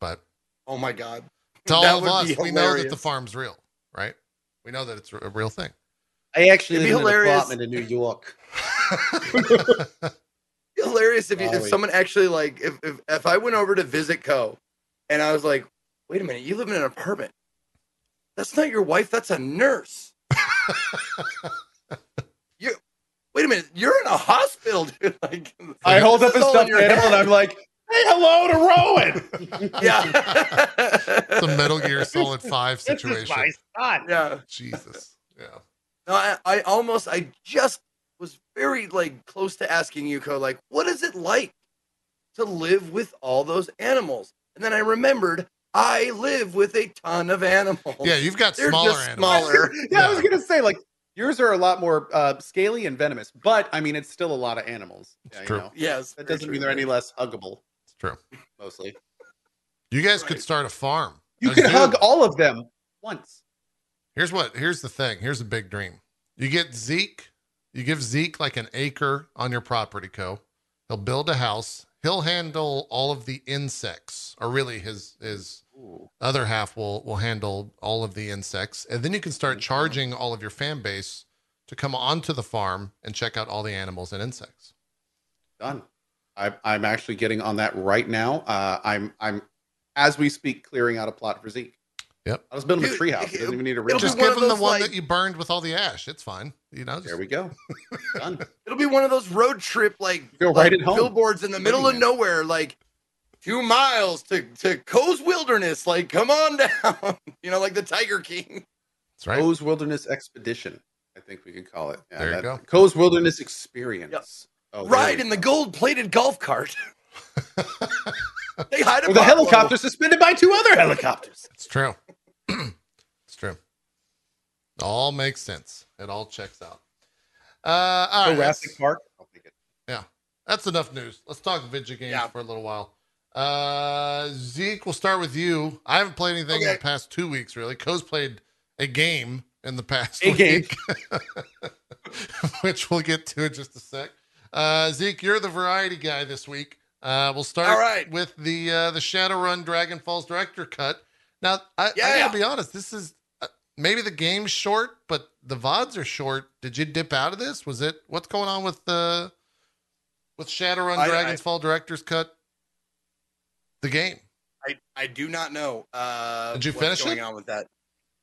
But Oh my god. to all That of us, we know that the farm's real, right? We know that it's a real thing. I actually It'd be live in an hilarious. apartment in New York. hilarious if, you, if someone actually like if, if if I went over to visit Co and I was like, wait a minute, you live in an apartment. That's not your wife, that's a nurse. you wait a minute, you're in a hospital, dude. Like I hold up a is stuffed your animal and. I'm like, "Hey, hello to Rowan." Yeah. it's a Metal Gear Solid 5 This is situation. my son. yeah. Jesus. Yeah. No, I, I almost I just was very like close to asking you, Co, like, what is it like to live with all those animals? And then I remembered I live with a ton of animals. Yeah, you've got They're smaller animals. smaller. yeah, I was gonna say like yours are a lot more uh, scaly and venomous, but I mean it's still a lot of animals. It's Yeah, you true. know. Yes. That doesn't true, mean they're any less huggable. It's true. Mostly, You guys could start a farm. you A can zoo. hug all of them once. Here's what here's the thing. Here's a big dream. You get Zeke, you give Zeke like an acre on your property, Co. He'll build a house. He'll handle all of the insects, or really his his Ooh. other half will will handle all of the insects, and then you can start charging all of your fan base to come onto the farm and check out all the animals and insects. Done. I, I'm actually getting on that right now. Uh, I'm I'm as we speak clearing out a plot for Zeke. Yep. I was building a Dude, treehouse. It doesn't even need a real Just give of him the one like- that you burned with all the ash. It's fine. You know, just, There we go. Done. It'll be one of those road trip like, Go like right at home. billboards in the middle of nowhere, like two miles to to Coe's Wilderness. Like, come on down. you know, like the Tiger King. that's right. Coe's Wilderness Expedition. I think we could call it. Yeah, There you that- go. Coe's Wilderness Experience. Yep. Oh, Ride we in the gold plated golf cart. they hide a Or the buffalo. helicopter suspended by two other helicopters. It's true. it's true. All makes sense. It all checks out. Uh, all right, Jurassic that's, Park. I'll take it. that's enough news. Let's talk video games Yeah. for a little while. Uh, Zeke, we'll start with you. I haven't played anything in the past two weeks, really. Co's played a game in the past A game. week, which we'll get to in just a sec. Uh, Zeke, you're the variety guy this week. Uh, we'll start All right. with the uh, the Shadowrun Dragon Falls director cut. Now, I, I gotta be honest. This is uh, maybe the game's short, but the vods are short. Did you dip out of this? Was it what's going on with the with Shadowrun I- Dragon's I- Fall director's cut? The game. I, I do not know. Uh, Did you what's finish going it? on with that?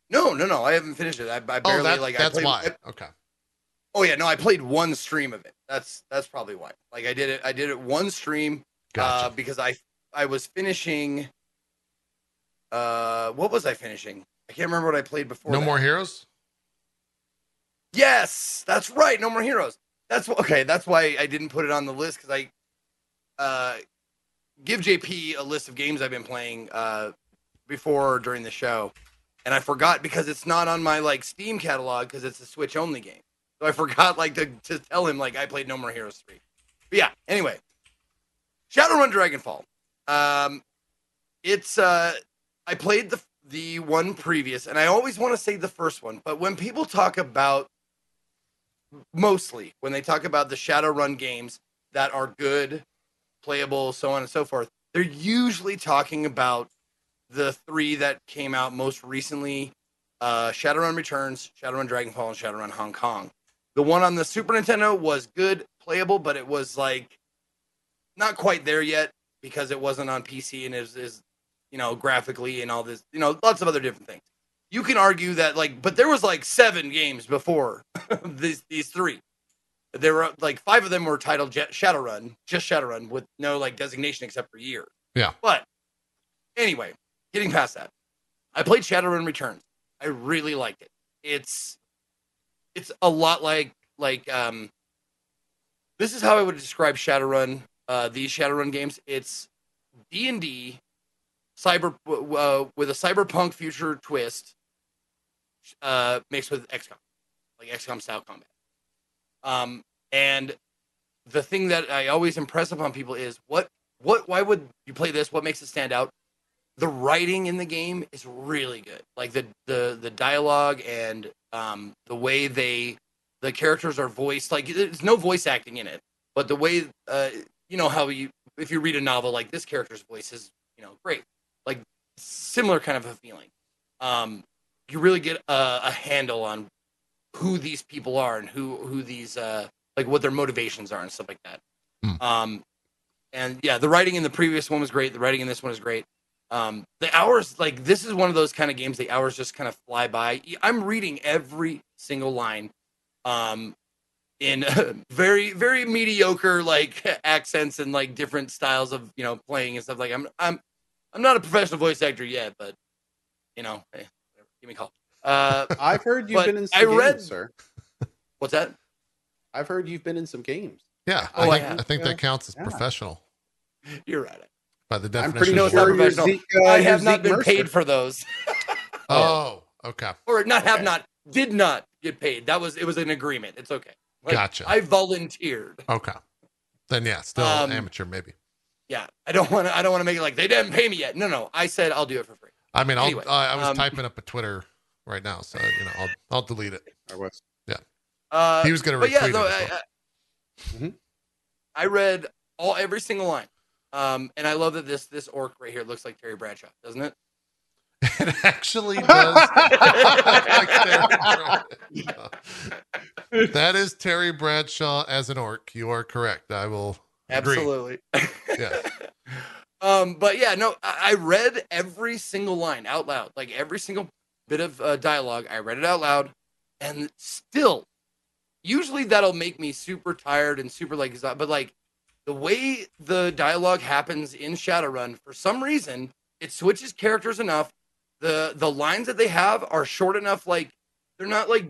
No, no, no. I haven't finished it. I, I barely oh, that, like. that's I played, why. I- okay. oh yeah, no. I played one stream of it. That's that's probably why. Like I did it. I did it one stream. Gotcha. Uh, because I I was finishing. Uh, what was I finishing? I can't remember what I played before. no that. more heroes. Yes, that's right. No more heroes. That's okay. That's why I didn't put it on the list because I uh, give JP a list of games I've been playing uh, before or during the show, and I forgot because it's not on my like Steam catalog because it's a Switch only game. So I forgot like to, to tell him like I played No More Heroes three. But yeah. Anyway, Shadowrun Dragonfall. Um, it's uh, I played the the one previous, and I always want to say the first one, but when people talk about mostly when they talk about the Shadowrun games that are good, playable, so on and so forth, they're usually talking about the three that came out most recently uh, Shadowrun Returns, Shadowrun Dragonfall, and Shadowrun Hong Kong. The one on the Super Nintendo was good, playable, but it was like not quite there yet because it wasn't on PC and is is you know graphically and all this, you know, lots of other different things. You can argue that like, but there was like seven games before these these three. There were like five of them were titled Jet Shadowrun, just Shadowrun, with no like designation except for year. Yeah. But anyway, getting past that, I played Shadowrun Returns. I really liked it. It's it's a lot like like um. This is how I would describe Shadowrun. Uh, these Shadowrun games. It's D and D, cyber uh, with a cyberpunk future twist, uh, mixed with XCOM, like XCOM style combat. Um, and the thing that I always impress upon people is what what why would you play this? What makes it stand out? The writing in the game is really good. Like the the the dialogue and um, the way they the characters are voiced. Like there's no voice acting in it, but the way uh, you know how you if you read a novel like this character's voice is you know great. Like similar kind of a feeling. Um, you really get a, a handle on who these people are and who who these uh like what their motivations are and stuff like that. Hmm. Um, and yeah, the writing in the previous one was great. The writing in this one is great. Um, the hours like this is one of those kind of games. The hours just kind of fly by. I'm reading every single line, um, in very very mediocre like accents and like different styles of you know playing and stuff. Like I'm I'm I'm not a professional voice actor yet, but you know, hey, give me a call. Uh, I've heard you've been in some I games, read- sir. what's that? I've heard you've been in some games. Yeah, Oh, I I think, have. I think Yeah. that counts as Yeah. professional You're right. by the definition, I'm pretty No, of it's not the sure you're professional. Zeke, uh, I have not Zeke been Mercer. paid for those, Oh, okay, or not have not did not get paid. That was it was an agreement. It's okay. Like, Gotcha. I volunteered. okay. Then yeah, still Um, amateur maybe. Yeah, I don't want to. I don't want to make it like they didn't pay me yet. No, no. I said I'll do it for free. I mean, I'll, anyway, I, I was um, typing up a Twitter right now, so you know, I'll I'll delete it. I was. Yeah. Uh, He was going to but retweet yeah, no, it. I, well. I. I read all every single line. Um, and I love that this this orc right here looks like Terry Bradshaw, doesn't it? It actually does. Like Terry that is Terry Bradshaw as an orc. You are correct. I will agree. Absolutely. Yeah. Um, but yeah, no, I, I read every single line out loud, like every single bit of uh, dialogue. I read it out loud, and still, usually that'll make me super tired and super like. But like the way the dialogue happens in Shadowrun, for some reason, it switches characters enough. the The lines that they have are short enough, like they're not like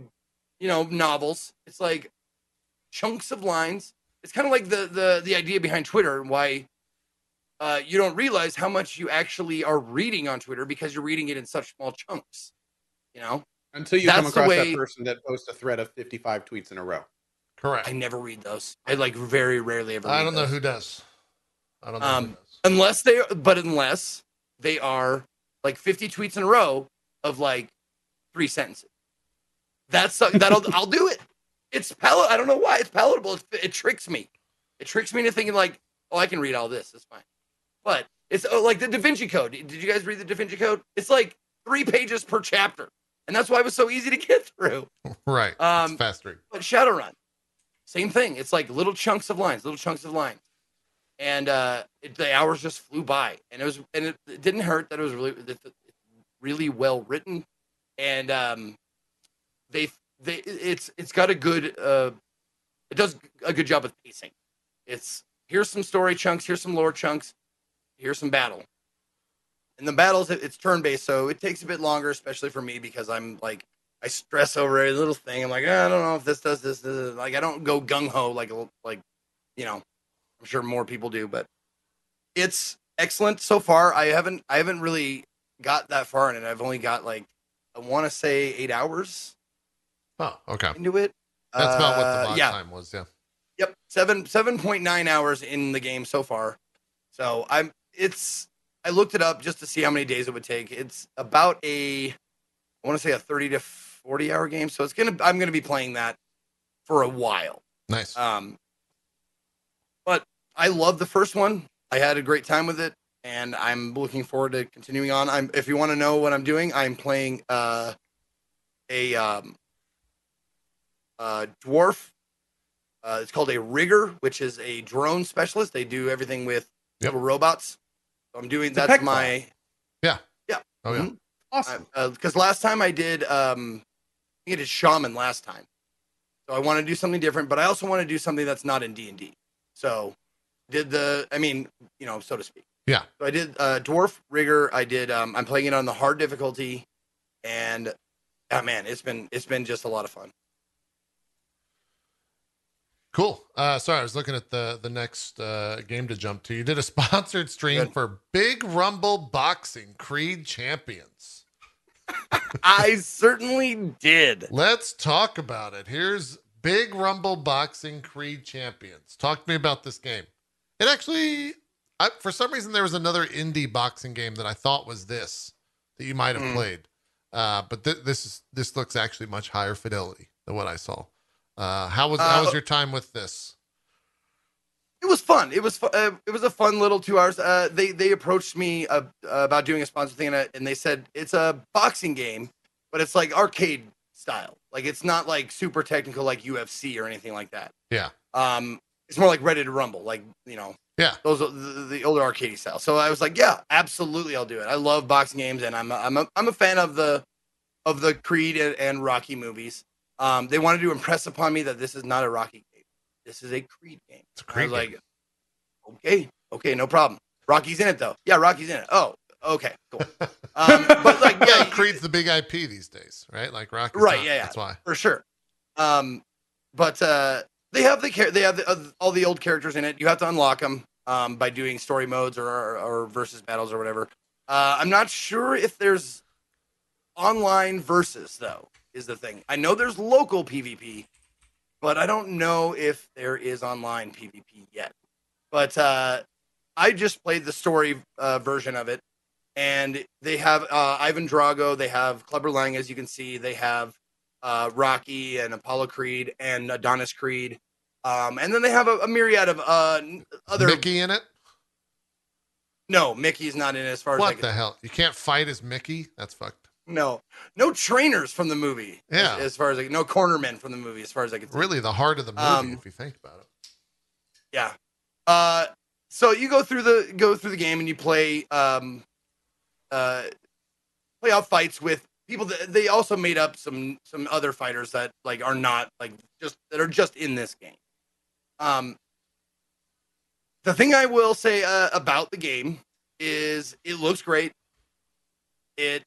you know novels. It's like chunks of lines. It's kind of like the the the idea behind Twitter and why uh, you don't realize how much you actually are reading on Twitter because you're reading it in such small chunks. You know, Until you come That's the across way- that person that posts a thread of 55 tweets in a row. Correct. I never read those. I like very rarely ever. I don't know who does. I don't know Um, who does. unless they, but unless they are like 50 tweets in a row of like three sentences. That's that'll I'll do it. It's pal. I don't know why it's palatable. It's, it tricks me. It tricks me into thinking like, oh, I can read all this. It's fine. But it's oh, like the Da Vinci Code. Did you guys read the Da Vinci Code? It's like three pages per chapter, and that's why it was so easy to get through. Right. Um, it's fast read. but Shadowrun, same thing. It's like little chunks of lines, little chunks of lines, and uh, it, the hours just flew by, and it was, and it, it didn't hurt that it was really, that really well written, and um, they, they, it's, it's got a good, uh, it does a good job with pacing. It's here's some story chunks, here's some lore chunks, here's some battle. And the battles, it's turn based, so it takes a bit longer, especially for me because I'm like I stress over every little thing. I'm like, "Ah, I don't know if this does this, this, this." like I don't go gung ho like like you know, I'm sure more people do, but it's excellent so far. I haven't I haven't really got that far in it. I've only got like I want to say eight hours Oh, okay. into it. That's about what the Uh, yeah. time was. Yeah. Yep, seven seven point nine hours in the game so far. So I'm it's I looked it up just to see how many days it would take. It's about a I want to say a thirty to forty hour game. So it's gonna I'm gonna be playing that for a while. Nice. Um, but I love the first one. I had a great time with it, and I'm looking forward to continuing on. I'm if you want to know what I'm doing, I'm playing uh, a um, uh, dwarf. Uh, it's called a rigger, which is a drone specialist. They do everything with Yep. little robots. So I'm doing It's a that's peg my oh yeah. mhm. Awesome. because last time I did, um, I think I did shaman last time, so I want to do something different. But I also want to do something that's not in D and D. So did the, I mean, you know, so to speak. Yeah. So I did uh, dwarf rigger. I did. Um, I'm playing it on the hard difficulty, and ah, man, it's been it's been just a lot of fun. Cool. Uh, sorry, I was looking at the the next uh, game to jump to. You did a sponsored stream Good. for Big Rumble Boxing Creed Champions. I certainly did. Let's talk about it. Here's Big Rumble Boxing Creed Champions. Talk to me about this game. It actually, I, for some reason, there was another indie boxing game that I thought was this that you might have Mm. played, uh, but th- this is this looks actually much higher fidelity than what I saw. Uh, how was how was Uh, your time with this? It was fun. It was fu- uh, it was a fun little two hours. Uh, they they approached me uh, about doing a sponsor thing, and, they said it's a boxing game, but it's like arcade style. Like it's not like super technical like UFC or anything like that. Yeah. Um, it's more like Ready to Rumble, like you know. Yeah. Those the, the older arcade style. So I was like, yeah, absolutely, I'll do it. I love boxing games, and I'm a, I'm a, I'm a fan of the of the Creed and, and Rocky movies. Um, they wanted to impress upon me that this is not a Rocky game. This is a Creed game. It's a I Creed was game. like, okay, okay, no problem. Rocky's in it though. Yeah, Rocky's in it. Oh, okay, cool. Um, but like, yeah, Creed's the big IP these days, right? Like Rocky. Right, yeah, yeah. That's why. for sure. Um, but uh, they have the char- they have the, uh, all the old characters in it. You have to unlock them um, by doing story modes or, or or versus battles or whatever. Uh, I'm not sure if there's online versus though. Is the thing. I know there's local PvP, but I don't know if there is online PvP yet. But uh, I just played the story uh, version of it, and they have uh, Ivan Drago, they have Clubber Lang, as you can see, they have uh, Rocky and Apollo Creed and Adonis Creed. Um, and then they have a, a myriad of uh, other. Mickey in it? No, Mickey's not in it as far as What the hell? You can't fight as Mickey? That's fucked. No, no trainers from the movie. Yeah. As, as far as like, no cornermen from the movie, as far as I can. Really, the heart of the movie, Um, if you think about it. Yeah. Uh, so you go through the go through the game and you play um, uh, play out fights with people that they also made up some some other fighters that like are not like just that are just in this game. Um, the thing I will say uh, about the game is it looks great. It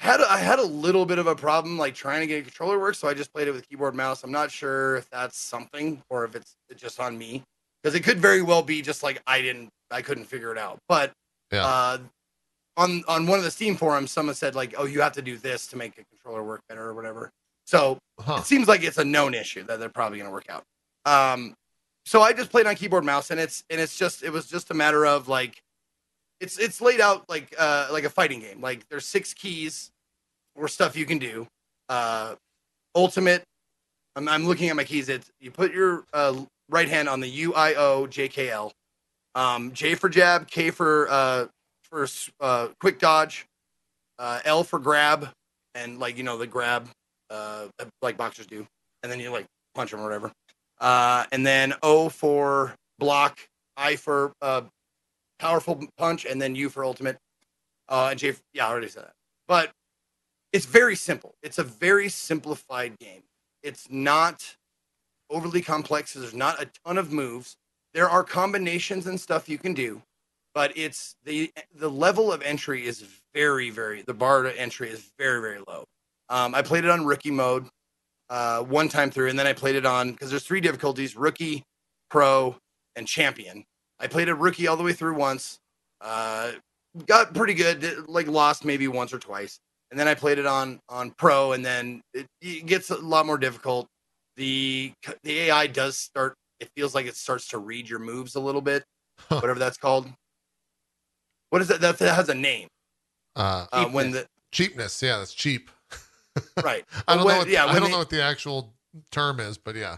had I had a little bit of a problem like trying to get a controller work, so I just played it with keyboard mouse. I'm not sure if that's something or if it's just on me because it could very well be just like I didn't I couldn't figure it out. But Yeah. uh, on on one of the Steam forums, someone said like, "Oh, you have to do this to make a controller work better or whatever." So Huh. it seems like it's a known issue that they're probably going to work out. Um, so I just played on keyboard mouse, and it's and it's just it was just a matter of like, it's it's laid out like uh like a fighting game. Like there's six keys or stuff you can do. Uh, ultimate. I'm I'm looking at my keys. It's you put your uh, right hand on the U I O J K L. Um, J for jab, K for uh for uh quick dodge, uh, L for grab, and like you know the grab uh like boxers do, and then you like punch them or whatever. Uh, and then O for block, I for uh powerful punch, and then you for ultimate. Uh, and J, for, yeah, I already said that. But it's very simple. It's a very simplified game. It's not overly complex. There's not a ton of moves. There are combinations and stuff you can do, but it's the the level of entry is very very the bar to entry is very very low. Um, I played it on rookie mode uh, one time through, and then I played it on because there's three difficulties: rookie, pro, and champion. I played it rookie all the way through once. Uh, got pretty good. Like lost maybe once or twice, and then I played it on on pro, and then it, it gets a lot more difficult. The the AI does start. It feels like it starts to read your moves a little bit, Huh. whatever that's called. What is that? That, that has a name. Uh, Uh, when the cheapness. Yeah, that's cheap. right. I don't When- know. What, yeah, I don't they- know what the actual term is, but yeah,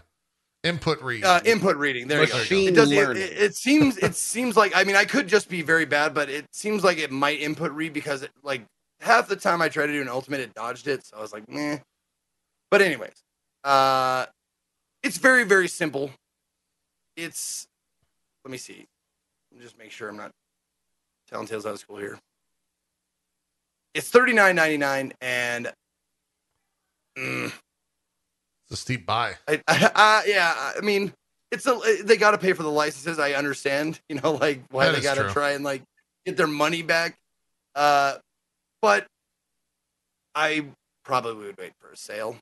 input read. uh, input reading. There you go. Machine It does. It, learning. it, it seems. It seems like. I mean, I could just be very bad, but it seems like it might input read because it, like half the time I tried to do an ultimate, it dodged it. So I was like, meh. But anyways, uh, it's very very simple. It's. Let me see. Let me just make sure I'm not telling tales out of school here. It's thirty nine ninety nine, and mm, it's a steep buy. I, I, yeah, I mean, it's a they got to pay for the licenses. I understand, you know, like why That they got to try and like get their money back. Uh, but I probably would wait for a sale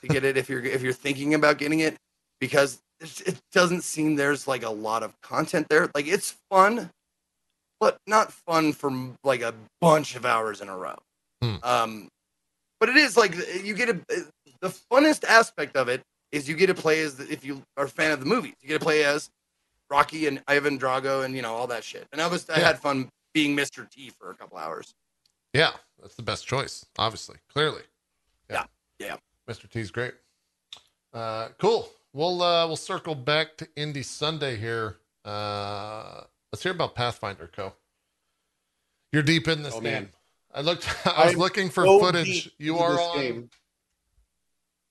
to get it if you're if you're thinking about getting it because it doesn't seem there's like a lot of content there. Like it's fun, but not fun for like a bunch of hours in a row. Hmm. Um, but it is like you get a the funnest aspect of it is you get to play as if you are a fan of the movies. You get to play as Rocky and Ivan Drago and you know all that shit. And I was I had fun being Mr. T for a couple hours. Yeah, that's the best choice. Obviously, clearly. Yeah, yeah. Mr. T's great. Uh, cool. We'll uh, we'll circle back to Indie Sunday here. Uh, let's hear about Pathfinder Co. You're deep in this Oh, game. man. I looked. I was I'm looking for so footage. You into are this on. game.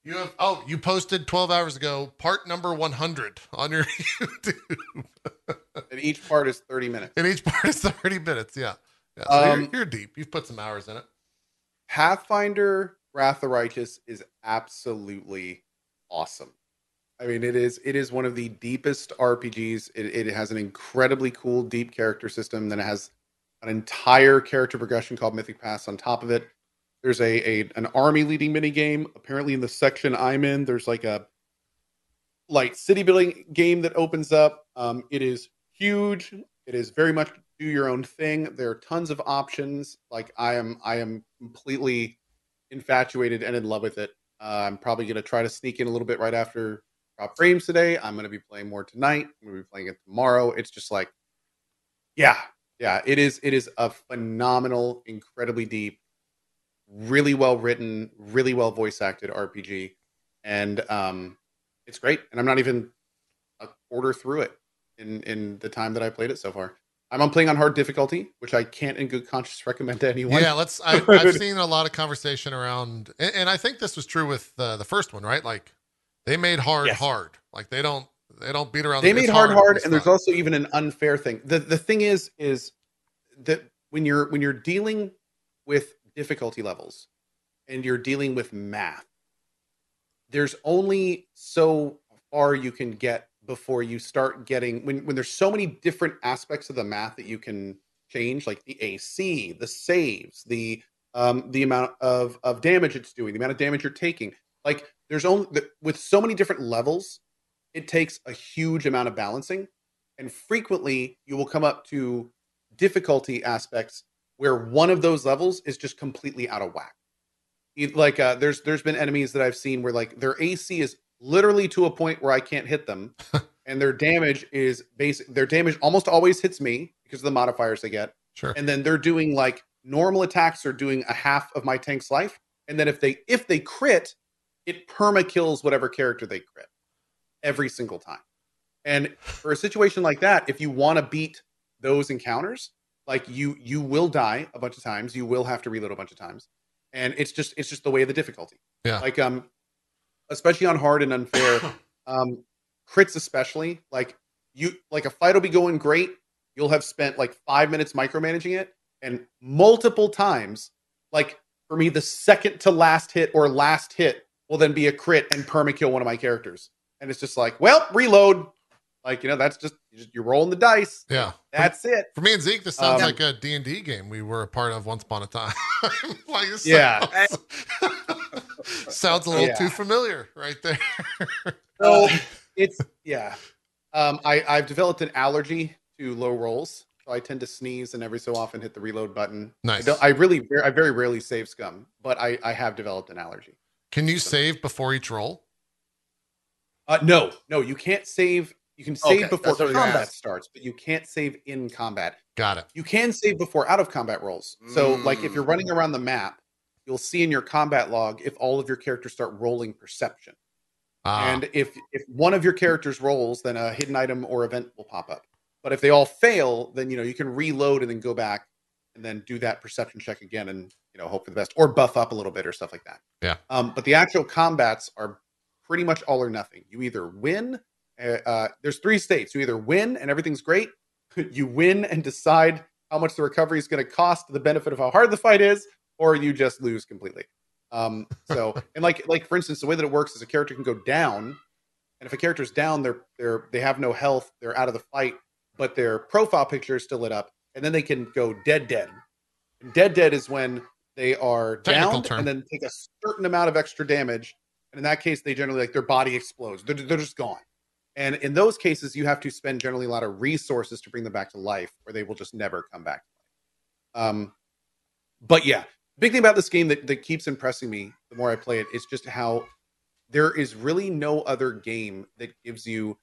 You have. Oh, you posted 12 hours ago. Part number 100 on your YouTube, and each part is 30 minutes. and each part is 30 minutes. Yeah. Yeah. So you're, Um, you're deep. You've put some hours in it. Pathfinder Wrath of Righteous is absolutely awesome. I mean, it is it is one of the deepest RPGs. It, it has an incredibly cool, deep character system. Then it has an entire character progression called Mythic Paths on top of it. There's a, a an army leading mini game. Apparently, in the section I'm in, there's like a like city building game that opens up. Um, it is huge. It is very much do your own thing. There are tons of options. Like I am, I am completely infatuated and in love with it. Uh, I'm probably going to try to sneak in a little bit right after drop frames today. I'm going to be playing more tonight. I'm to be playing it tomorrow. It's just like, yeah, yeah. It is. It is a phenomenal, incredibly deep, really well written, really well voice acted RPG, and um, it's great. And I'm not even a quarter through it in in the time that I played it so far. I'm playing on hard difficulty, which I can't in good conscience recommend to anyone. Yeah, let's. I, I've seen a lot of conversation around, and, and I think this was true with uh, the first one, right? Like they made hard Yes. hard. Like they don't they don't beat around. they the- made it's hard hard, it's and there's also even an unfair thing. The the thing is is that when you're when you're dealing with difficulty levels and you're dealing with math, there's only so far you can get before you start getting when when there's so many different aspects of the math that you can change, like the AC, the saves, the um, the amount of of damage it's doing, the amount of damage you're taking. Like there's only with so many different levels, it takes a huge amount of balancing, and frequently you will come up to difficulty aspects where one of those levels is just completely out of whack. You- Like uh, there's there's been enemies that I've seen where like their AC is literally to a point where I can't hit them, and their damage is basic. Their damage almost always hits me because of the modifiers they get sure. and then they're doing like normal attacks are doing a half of my tank's life and then if they if they crit it perma kills whatever character they crit every single time and for a situation like that if you want to beat those encounters like you you will die a bunch of times. You will have to reload a bunch of times. And it's just it's just the way of the difficulty. Yeah. like um especially on hard and unfair um crits especially like you like a fight will be going great. You'll have spent like five minutes micromanaging it. And multiple times like for me the second to last hit or last hit will then be a crit and permakill one of my characters. And it's just like well reload like you know that's just you just- you're rolling the dice Yeah. that's it For me and Zeke, this sounds Um, like a D and D game we were a part of once upon a time. like, Yeah. sounds, sounds a little Yeah. too familiar, right there. so it's yeah um i i've developed an allergy to low rolls so i tend to sneeze and every so often hit the reload button i nice. don't i really i very rarely save scum but i i have developed an allergy Can you save before each roll? uh no no you can't save you can save Okay, before that's what I was gonna combat starts but you can't save in combat. Got it. you can save before out of combat rolls. So like if you're Mm. running around the map you'll see in your combat log if all of your characters start rolling perception. Ah, and if if one of your characters rolls then a hidden item or event will pop up. But if they all fail then you know you can reload and then go back and then do that perception check again and you know hope for the best or buff up a little bit or stuff like that. Yeah. um but the actual combats are pretty much all or nothing. You either win uh, uh there's three states you either win and everything's great you win and decide how much the recovery is going to cost to the benefit of how hard the fight is or you just lose completely um, so and like like for instance, the way that it works is a character can go down, and if a character's down, they're they're they have no health, they're out of the fight, but their profile picture is still lit up, and then they can go dead dead. And dead dead is when they are down and then take a certain amount of extra damage, and in that case, they generally like their body explodes. They're they're just gone. And in those cases, you have to spend generally a lot of resources to bring them back to life, or they will just never come back. Um, but yeah, big thing about this game that, that keeps impressing me the more I play it is just how there is really no other game that gives you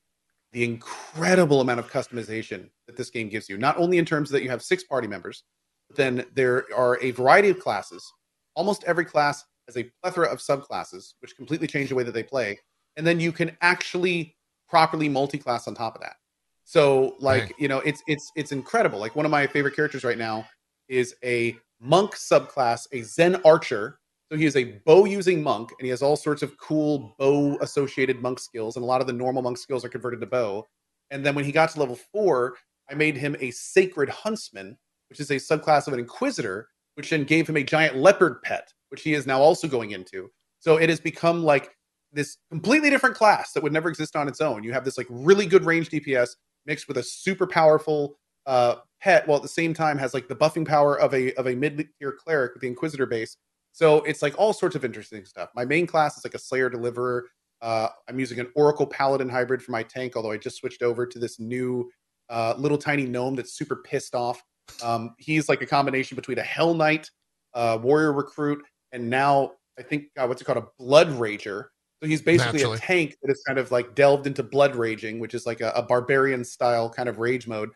the incredible amount of customization that this game gives you. Not only in terms that you have six party members, but then there are a variety of classes. Almost every class has a plethora of subclasses, which completely change the way that they play. And then you can actually properly multi-class on top of that. So, like, Right. you know, it's it's it's incredible. Like one of my favorite characters right now is a monk subclass, a Zen archer. So he is a bow using monk, and he has all sorts of cool bow associated monk skills, and a lot of the normal monk skills are converted to bow. And then when he got to level four, I made him a sacred huntsman, which is a subclass of an inquisitor, which then gave him a giant leopard pet, which he is now also going into. So it has become like this completely different class that would never exist on its own. You have this like really good range DPS mixed with a super powerful uh, pet, while at the same time has like the buffing power of a of a mid tier cleric with the Inquisitor base. So it's like all sorts of interesting stuff. My main class is like a Slayer Deliverer. Uh, I'm using an Oracle Paladin hybrid for my tank, although I just switched over to this new uh, little tiny gnome that's super pissed off. Um, he's like a combination between a Hell Knight, uh, Warrior Recruit, and now I think uh, what's it called a Blood Rager. So he's basically Naturally. a tank that is kind of like delved into blood raging, which is like a, a barbarian style kind of rage mode.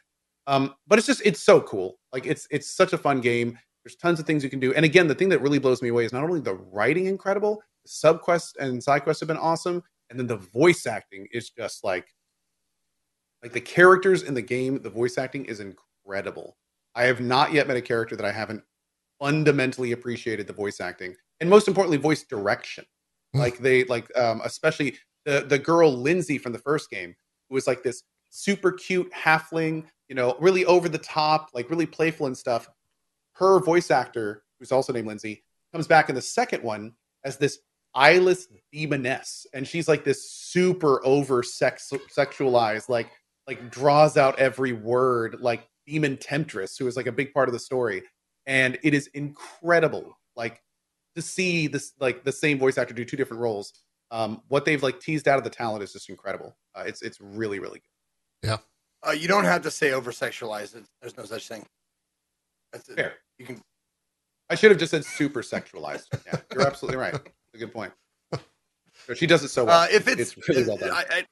Um, but it's just it's so cool. Like it's it's such a fun game. There's tons of things you can do. And again, the thing that really blows me away is not only the writing incredible, the sub quests and side quests have been awesome, and then the voice acting is just like Like the characters in the game, the voice acting is incredible. I have not yet met a character that I haven't fundamentally appreciated the voice acting, and most importantly, voice direction. Like they like, um, especially the the girl Linzi from the first game, who was like this super cute halfling, you know, really over the top, like really playful and stuff. Her voice actor, who's also named Lindsay, comes back in the second one as this eyeless demoness, and she's like this super over sex sexualized, like like draws out every word, like demon temptress, who is like a big part of the story, and it is incredible, like to see this like the same voice actor do two different roles. Um, what they've like teased out of the talent is just incredible. Uh, it's it's really really good. Uh, you don't have to say over sexualized. There's no such thing. That's it. Fair. You can. I should have just said super sexualized. Yeah, you're absolutely right. That's a good point. But she does it so well. Uh, if it's, it's really well done. I, I,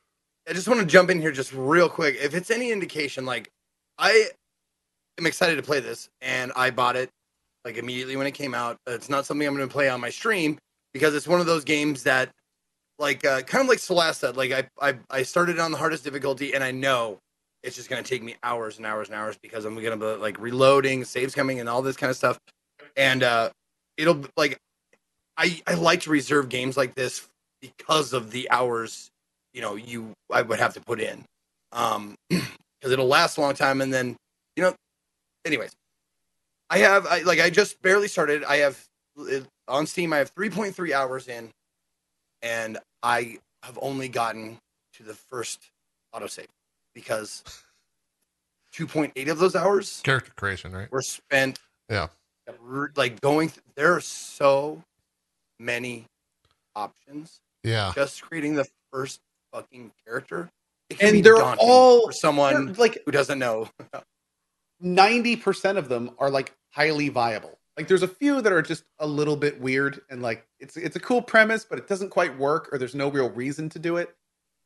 I just want to jump in here just real quick. If it's any indication, like I am excited to play this, and I bought it like immediately when it came out. It's not something I'm going to play on my stream because it's one of those games that, like, uh, kind of like Celeste said, like I, I I started on the hardest difficulty, and I know it's just going to take me hours and hours and hours because I'm going to be like reloading, saves coming, and all this kind of stuff, and uh, it'll like I I like to reserve games like this because of the hours you know you I would have to put in. Um because it'll last a long time and then you know anyways I have I like I just barely started I have on Steam I have 3.3 hours in and I have only gotten to the first autosave because 2.8 of those hours Character creation, right? were spent Yeah. like going th- there are so many options Yeah. just creating the first fucking character it can be and they're all for someone like who doesn't know ninety percent of them are like highly viable. Like there's a few that are just a little bit weird and like it's it's a cool premise, but it doesn't quite work or there's no real reason to do it.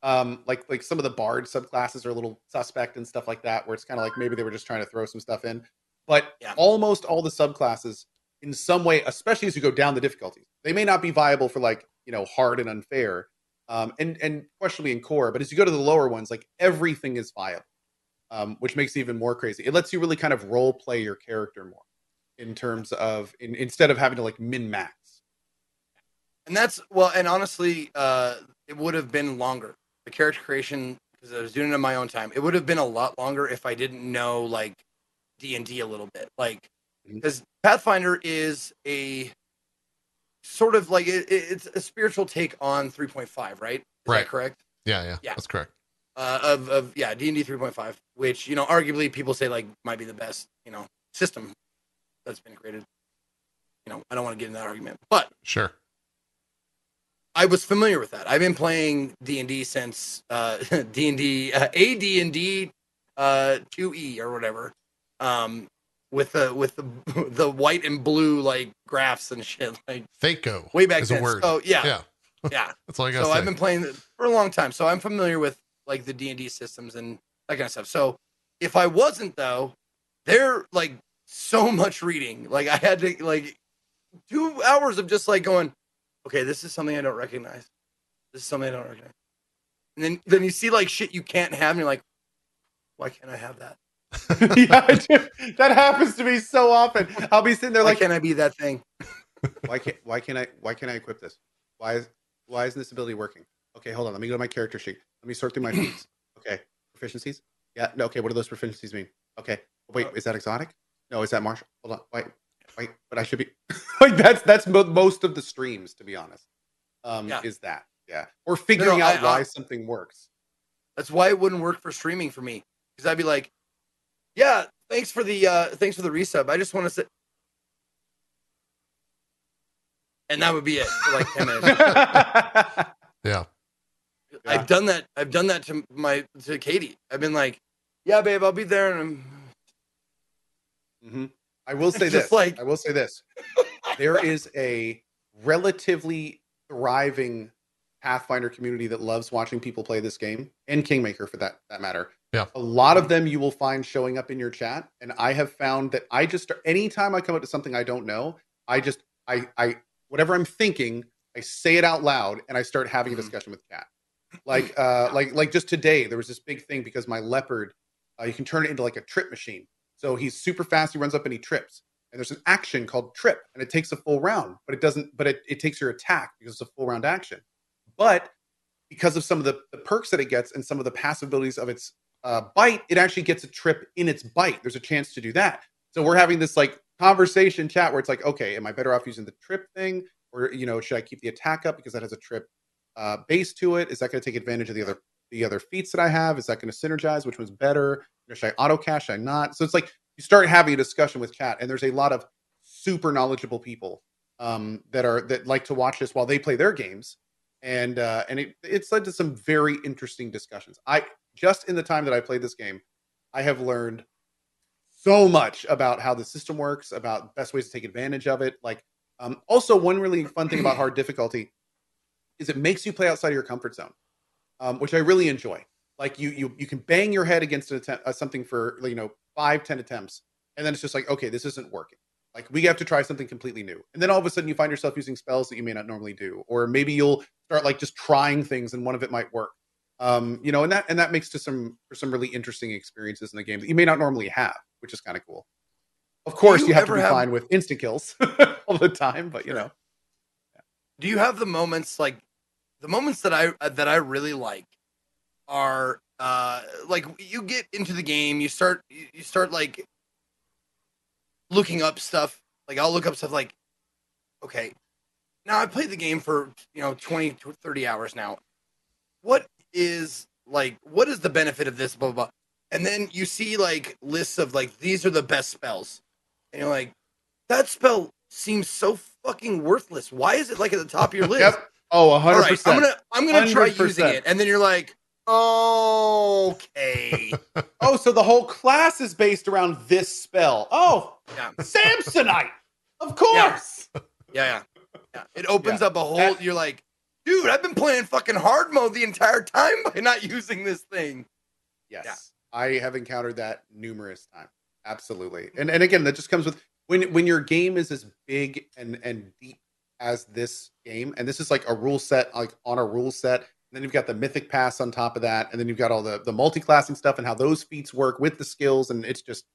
Um, like like some of the bard subclasses are a little suspect and stuff like that, where it's kind of like maybe they were just trying to throw some stuff in. But Yeah. almost all the subclasses, in some way, especially as you go down the difficulties, they may not be viable for like you know hard and unfair, um, and and questionably in core. But as you go to the lower ones, like everything is viable um, which makes it even more crazy. It lets you really kind of role play your character more in terms of in, instead of having to like min max. and that's well and honestly uh it would have been longer the character creation because i was doing it in my own time it would have been a lot longer if i didn't know like d&d a little bit like because pathfinder is a sort of like it, it- it's a spiritual take on 3.5 right is Right. that correct Yeah. Yeah. Yeah. That's correct. uh, of of yeah D and D three point five, which you know arguably people say like might be the best you know system that's been created. You know I don't want to get in that argument, but Sure. I was familiar with that. I've been playing D and D since uh, D and D uh, A D and D two E or whatever, um, with the with the the white and blue like graphs and shit like THAC0 way back is then. word. So yeah, Yeah. yeah. That's all I got so say. I've been playing for a long time, so I'm familiar with like the D and D systems and that kind of stuff. So if I wasn't though, they're like so much reading. Like I had to like two hours of just like going, okay, this is something I don't recognize. This is something I don't recognize. And then then you see like shit you can't have, and you're like, why can't I have that? yeah, dude, that happens to me so often. I'll be sitting there Why like, can't I be that thing? why can't why can I why can't I equip this? Why is why isn't this ability working? Okay, hold on. Let me go to my character sheet. Let me sort through my feats. Okay, proficiencies. Yeah. No. Okay. What do those proficiencies mean? Okay. Wait. Is that exotic? No. Is that martial? Hold on. Wait. Wait. But I should be like that's that's mo- most of the streams, to be honest. Um, Yeah. is that yeah, or figuring no, out I- why I- something works. That's why it wouldn't work for streaming for me. Because I'd be like, yeah, thanks for the uh thanks for the resub. I just want to say. and that would be it for like 10 minutes. yeah. I've done that. I've done that to my to Katie. I've been like, yeah, babe, I'll be there and I'm hmm I will say this. like- I will say this. There is a relatively thriving Pathfinder community that loves watching people play this game, and Kingmaker for that that matter. Yeah. A lot of them you will find showing up in your chat, and I have found that I just anytime I come up to something I don't know, I just I I whatever I'm thinking, I say it out loud, and I start having a Mhm. discussion with Kat. Like uh like like just today there was this big thing because my leopard uh, you can turn it into like a trip machine. So he's super fast, he runs up and he trips. And there's an action called trip and it takes a full round, but it doesn't but it, it takes your attack because it's a full round action. But because of some of the, the perks that it gets and some of the passive abilities of its uh, bite, it actually gets a trip in its bite. There's a chance to do that. So we're having this like conversation chat where it's like, okay, am I better off using the trip thing, or you know, should I keep the attack up because that has a trip uh, base to it? Is that going to take advantage of the other the other feats that I have? Is that going to synergize? Which one's better? Should I auto cast? Should I not? So it's like you start having a discussion with chat, and there's a lot of super knowledgeable people um, that are that like to watch this while they play their games, and uh, and it, it's led to some very interesting discussions. I just in the time that I played this game, I have learned so much about how the system works, about best ways to take advantage of it. Like, um, also one really fun thing about hard difficulty is it makes you play outside of your comfort zone, um, which I really enjoy. Like you, you, you can bang your head against an attempt, uh, something for you know five, ten attempts, and then it's just like, okay, this isn't working. Like we have to try something completely new, and then all of a sudden you find yourself using spells that you may not normally do, or maybe you'll start like just trying things, and one of it might work. Um, you know, and that and that makes to some for some really interesting experiences in the game that you may not normally have, which is kind of cool. Of course, you, you have to be have- fine with instant kills all the time, but you know, do you have the moments like the moments that I uh, that I really like are uh like you get into the game, you start you start like looking up stuff. Like I'll look up stuff like okay, now I played the game for, you know, 20 to 30 hours now. What is like what is the benefit of this blah blah blah. And then you see like lists of like these are the best spells. And you're like that spell seems so fucking worthless. Why is it like at the top of your list? yep. Oh, All hundred right, I'm percent. gonna I'm gonna try using it, and then you're like, okay, Oh, so the whole class is based around this spell. Oh, yeah, Samsonite, of course. yeah, yeah, yeah. It opens Yeah. up a whole. That- you're like, dude, I've been playing fucking hard mode the entire time by not using this thing. Yes. Yeah. I have encountered that numerous times. Absolutely. And and again, that just comes with when when your game is as big and and deep as this game, and this is like a rule set, like on a rule set. And then you've got the mythic paths on top of that, and then you've got all the the multi-classing stuff and how those feats work with the skills, and it's just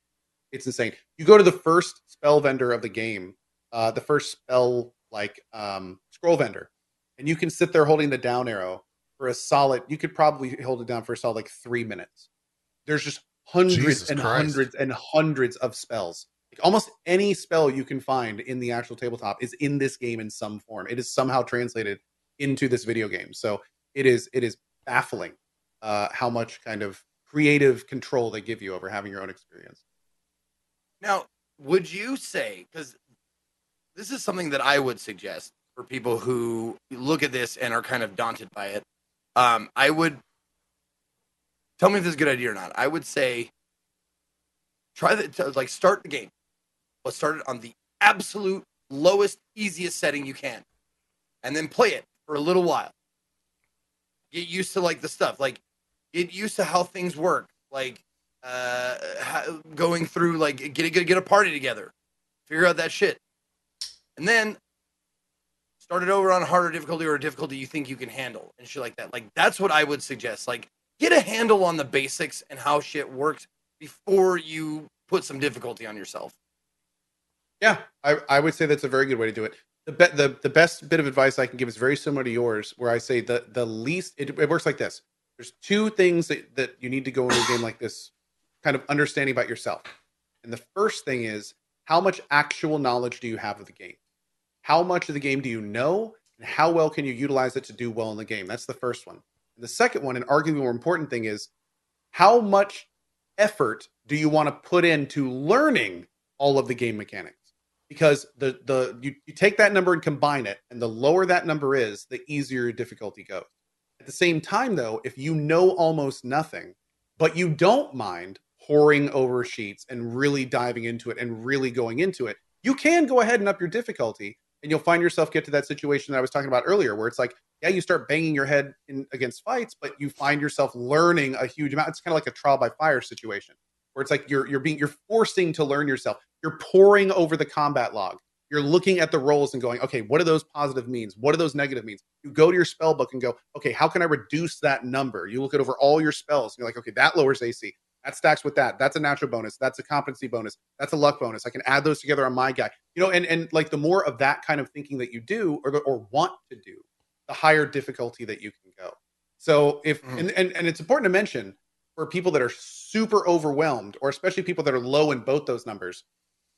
it's insane. You go to the first spell vendor of the game, uh, the first spell like um scroll vendor, and you can sit there holding the down arrow for a solid. You could probably hold it down for a solid like three minutes. There's just hundreds Jesus and Christ. hundreds and hundreds of spells. Almost any spell you can find in the actual tabletop is in this game in some form. It is somehow translated into this video game. So it is it is baffling uh, how much kind of creative control they give you over having your own experience. Now, would you say because this is something that I would suggest for people who look at this and are kind of daunted by it? Um, I would tell me if this is a good idea or not. I would say try the to, like start the game. Let's start it on the absolute lowest, easiest setting you can, and then play it for a little while. Get used to like the stuff, like get used to how things work, like uh ha- going through like get a, get a party together, figure out that shit, and then start it over on a harder difficulty or a difficulty you think you can handle and shit like that. Like that's what I would suggest. Like get a handle on the basics and how shit works before you put some difficulty on yourself. Yeah, I, I would say that's a very good way to do it. The, be, the the best bit of advice I can give is very similar to yours, where I say the the least it, it works like this. There's two things that, that you need to go into a game like this, kind of understanding about yourself. And the first thing is how much actual knowledge do you have of the game? How much of the game do you know, and how well can you utilize it to do well in the game? That's the first one. And the second one, and arguably more important thing, is how much effort do you want to put into learning all of the game mechanics? Because the the you, you take that number and combine it and the lower that number is the easier your difficulty goes. At the same time though if you know almost nothing but you don't mind poring over sheets and really diving into it and really going into it you can go ahead and up your difficulty and you'll find yourself get to that situation that i was talking about earlier where it's like yeah you start banging your head in against fights but you find yourself learning a huge amount. It's kind of like a trial by fire situation where it's like you're you're being you're forcing to learn yourself you're pouring over the combat log you're looking at the rolls and going, okay, what do those positive means? What do those negative means? You go to your spell book and go, okay, how can I reduce that number? You look at over all your spells. And you're like, okay, that lowers AC. That stacks with that. That's a natural bonus. That's a competency bonus. That's a luck bonus. I can add those together on my guy. You know, and and like the more of that kind of thinking that you do or or want to do, the higher difficulty that you can go. So if Mhm. and, and and it's important to mention for people that are super overwhelmed, or especially people that are low in both those numbers,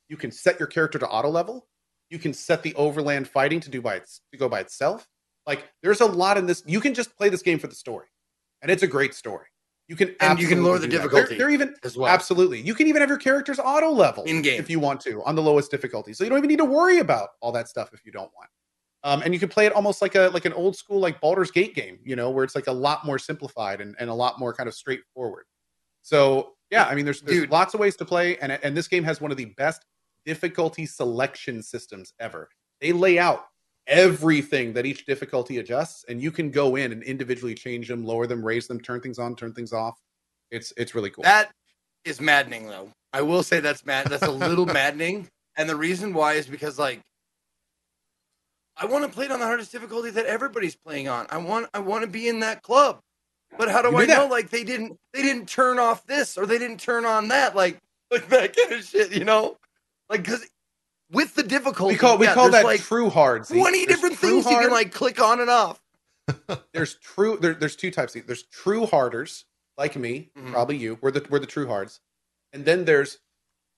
you can set your character to auto level. You can set the overland fighting to do by its to go by itself. Like there's a lot in this. You can just play this game for the story, and it's a great story. You can And you can lower the difficulty. They're, they're even as well. absolutely. You can even have your characters auto level In-game. if you want to on the lowest difficulty. So you don't even need to worry about all that stuff if you don't want. Um, and you can play it almost like a like an old school like Baldur's Gate game, you know, where it's like a lot more simplified and, and a lot more kind of straightforward. So yeah, I mean, there's there's Dude. lots of ways to play, and and this game has one of the best difficulty selection systems ever. They lay out everything that each difficulty adjusts, and you can go in and individually change them, lower them, raise them, turn things on, turn things off. It's it's really cool. That is maddening, though. I will say that's mad. That's a little maddening, and the reason why is because like I want to play it on the hardest difficulty that everybody's playing on. I want I want to be in that club, but how do I that. know? Like they didn't they didn't turn off this or they didn't turn on that. Like like that kind of shit, you know? Like because with the difficulty, we call we yeah, call that like true hard. See, twenty there's different things you can like click on and off. there's true there, there's two types there's true harders like me Mhm. probably you we're the we're the true hards and then there's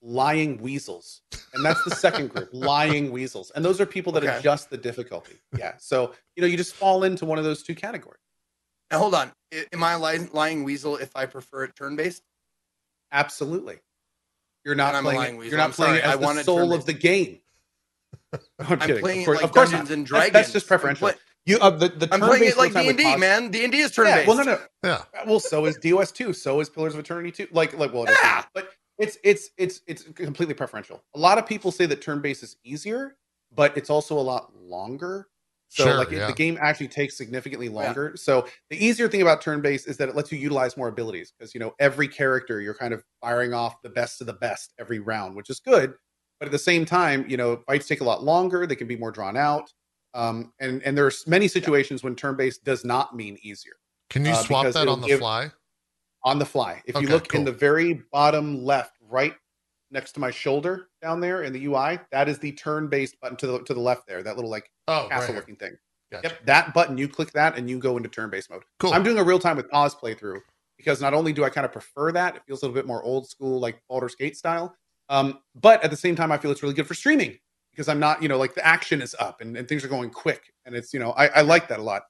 lying weasels and that's the second group lying weasels and those are people that Okay. adjust the difficulty yeah so you know you just fall into one of those two categories Now hold on, am I a lying, lying weasel if I prefer it turn based? absolutely you're not And I'm a playing it, weasel. you're not I'm playing sorry, it as I the soul of turn-based. the game I'm, kidding. playing of course, like of course Dungeons not. and That's- that's, just preferential play- you uh, the, the I'm playing it like D and D, man. D and D is turn yeah based. well no no Yeah. well so is dos 2 so is pillars of eternity 2 like like well Yeah. but it's it's it's it's completely preferential. A lot of people say that turn based is easier but it's also a lot longer. So Sure, like it- the game actually takes significantly Yeah. longer. So the easier thing about turn based is that it lets you utilize more abilities because you know every character you're kind of firing off the best of the best every round which is good. But at the same time you know fights take a lot longer they can be more drawn out. Um, and and there's many situations when turn based does not mean easier. Can you Uh, swap that on the give- fly? On the fly. If you look cool. in the very bottom left, right next to my shoulder down there in the UI, that is the turn-based button to the to the left there. That little like Oh, castle-looking thing. Gotcha. Yep, that button. You click that, and you go into turn-based mode. Cool. I'm doing a real-time with pause playthrough because not only do I kind of prefer that, it feels a little bit more old school, like Baldur's Gate style. Um, but at the same time, I feel it's really good for streaming because I'm not, you know, like the action is up and, and things are going quick, and it's, you know, I, I like that a lot.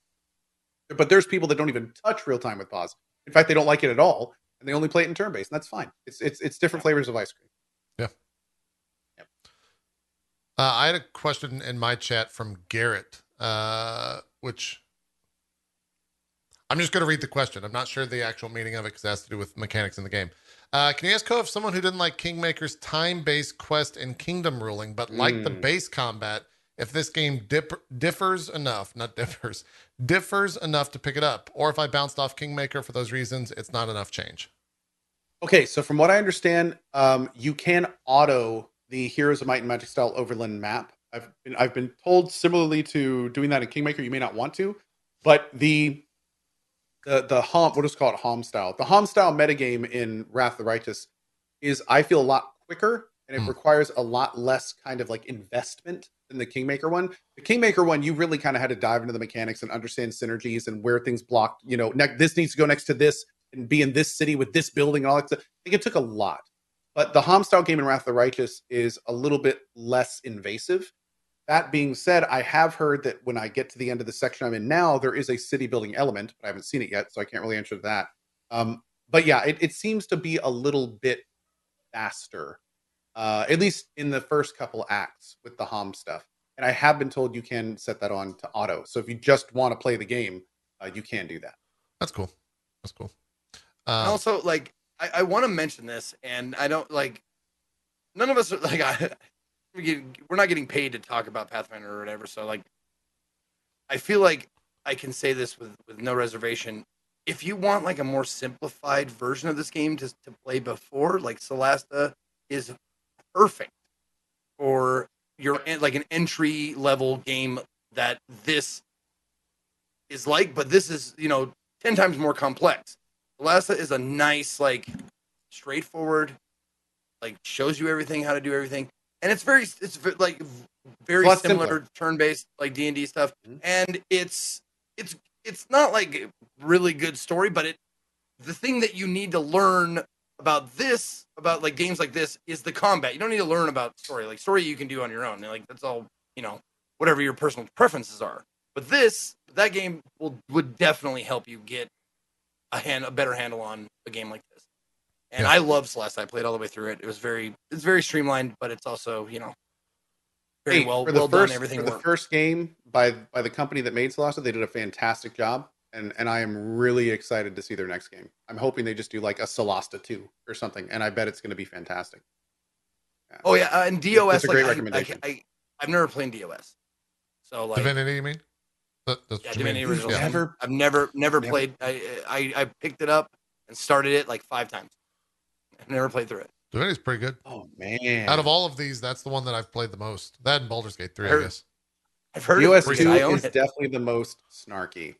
But there's people that don't even touch real-time with pause. In fact, they don't like it at all, and they only play it in turn-based, and that's fine. It's it's it's different flavors of ice cream. Yeah, Uh, I had a question in my chat from Garrett, uh, which I'm just going to read the question. I'm not sure the actual meaning of it because it has to do with mechanics in the game. Uh, can you ask Co if someone who didn't like Kingmaker's time-based quest and kingdom ruling, but liked the Mm. base combat, if this game dip- differs enough, not differs, differs enough to pick it up, or if I bounced off Kingmaker for those reasons, it's not enough change. Okay, so from what I understand, um, you can auto the Heroes of Might and Magic style Overland map. I've been I've been told similarly to doing that in Kingmaker, you may not want to, but the the the Hom what is called Hom style. The Hom style metagame in Wrath of the Righteous is I feel a lot quicker and it Hmm. requires a lot less kind of like investment than the Kingmaker one. The Kingmaker one, you really kind of had to dive into the mechanics and understand synergies and where things blocked. You know, ne- this needs to go next to this and be in this city with this building and all that stuff. I think it took a lot. But the Hom style game in Wrath of the Righteous is a little bit less invasive. That being said, I have heard that when I get to the end of the section I'm in now, there is a city building element, but I haven't seen it yet, so I can't really answer that. Um, but yeah, it, it seems to be a little bit faster, uh, at least in the first couple acts with the Hom stuff. And I have been told you can set that on to auto. So if you just want to play the game, uh, you can do that. That's cool. That's cool. And Um, also, like, I, I want to mention this, and I don't like. None of us are like I. we get- We're not getting paid to talk about Pathfinder or whatever, so like, I feel like I can say this with with no reservation. If you want like a more simplified version of this game to to play before, like Solasta is perfect for your like an entry level game that this is like, but this is you know ten times more complex. Solasta is a nice like straightforward, like shows you everything how to do everything, and it's very it's like very similar simpler. to turn based like D and D stuff, Mhm. and it's it's it's not like really good story, but it the thing that you need to learn about this about like games like this is the combat. You don't need to learn about story. Like story you can do on your own. Like that's all you know, whatever your personal preferences are. But this that game will would definitely help you get a hand a better handle on a game like this. And Yeah. I love Solasta. I played all the way through it. It was very it's very streamlined, but it's also you know very Hey, well for the well first done. Everything for the worked. first game by by the company that made Solasta, they did a fantastic job, and and I am really excited to see their next game. I'm hoping they just do like a Solasta two or something, and I bet it's going to be fantastic. Yeah. Oh yeah, uh, and DOS. That's a like, great I- recommendation. I, I, I've never played DOS, so like Divinity, you mean? That, that's Yeah, what you mean? Divinity You've Original Yeah. Never- I've never, never Never- played. I, I, I picked it up and started it like five times. I've never played through it. Divinity's pretty good. Oh man! Out of all of these, that's the one that I've played the most. That and Baldur's Gate 3, I Heard- guess. I've heard DOS of it. two is it. definitely the most snarky.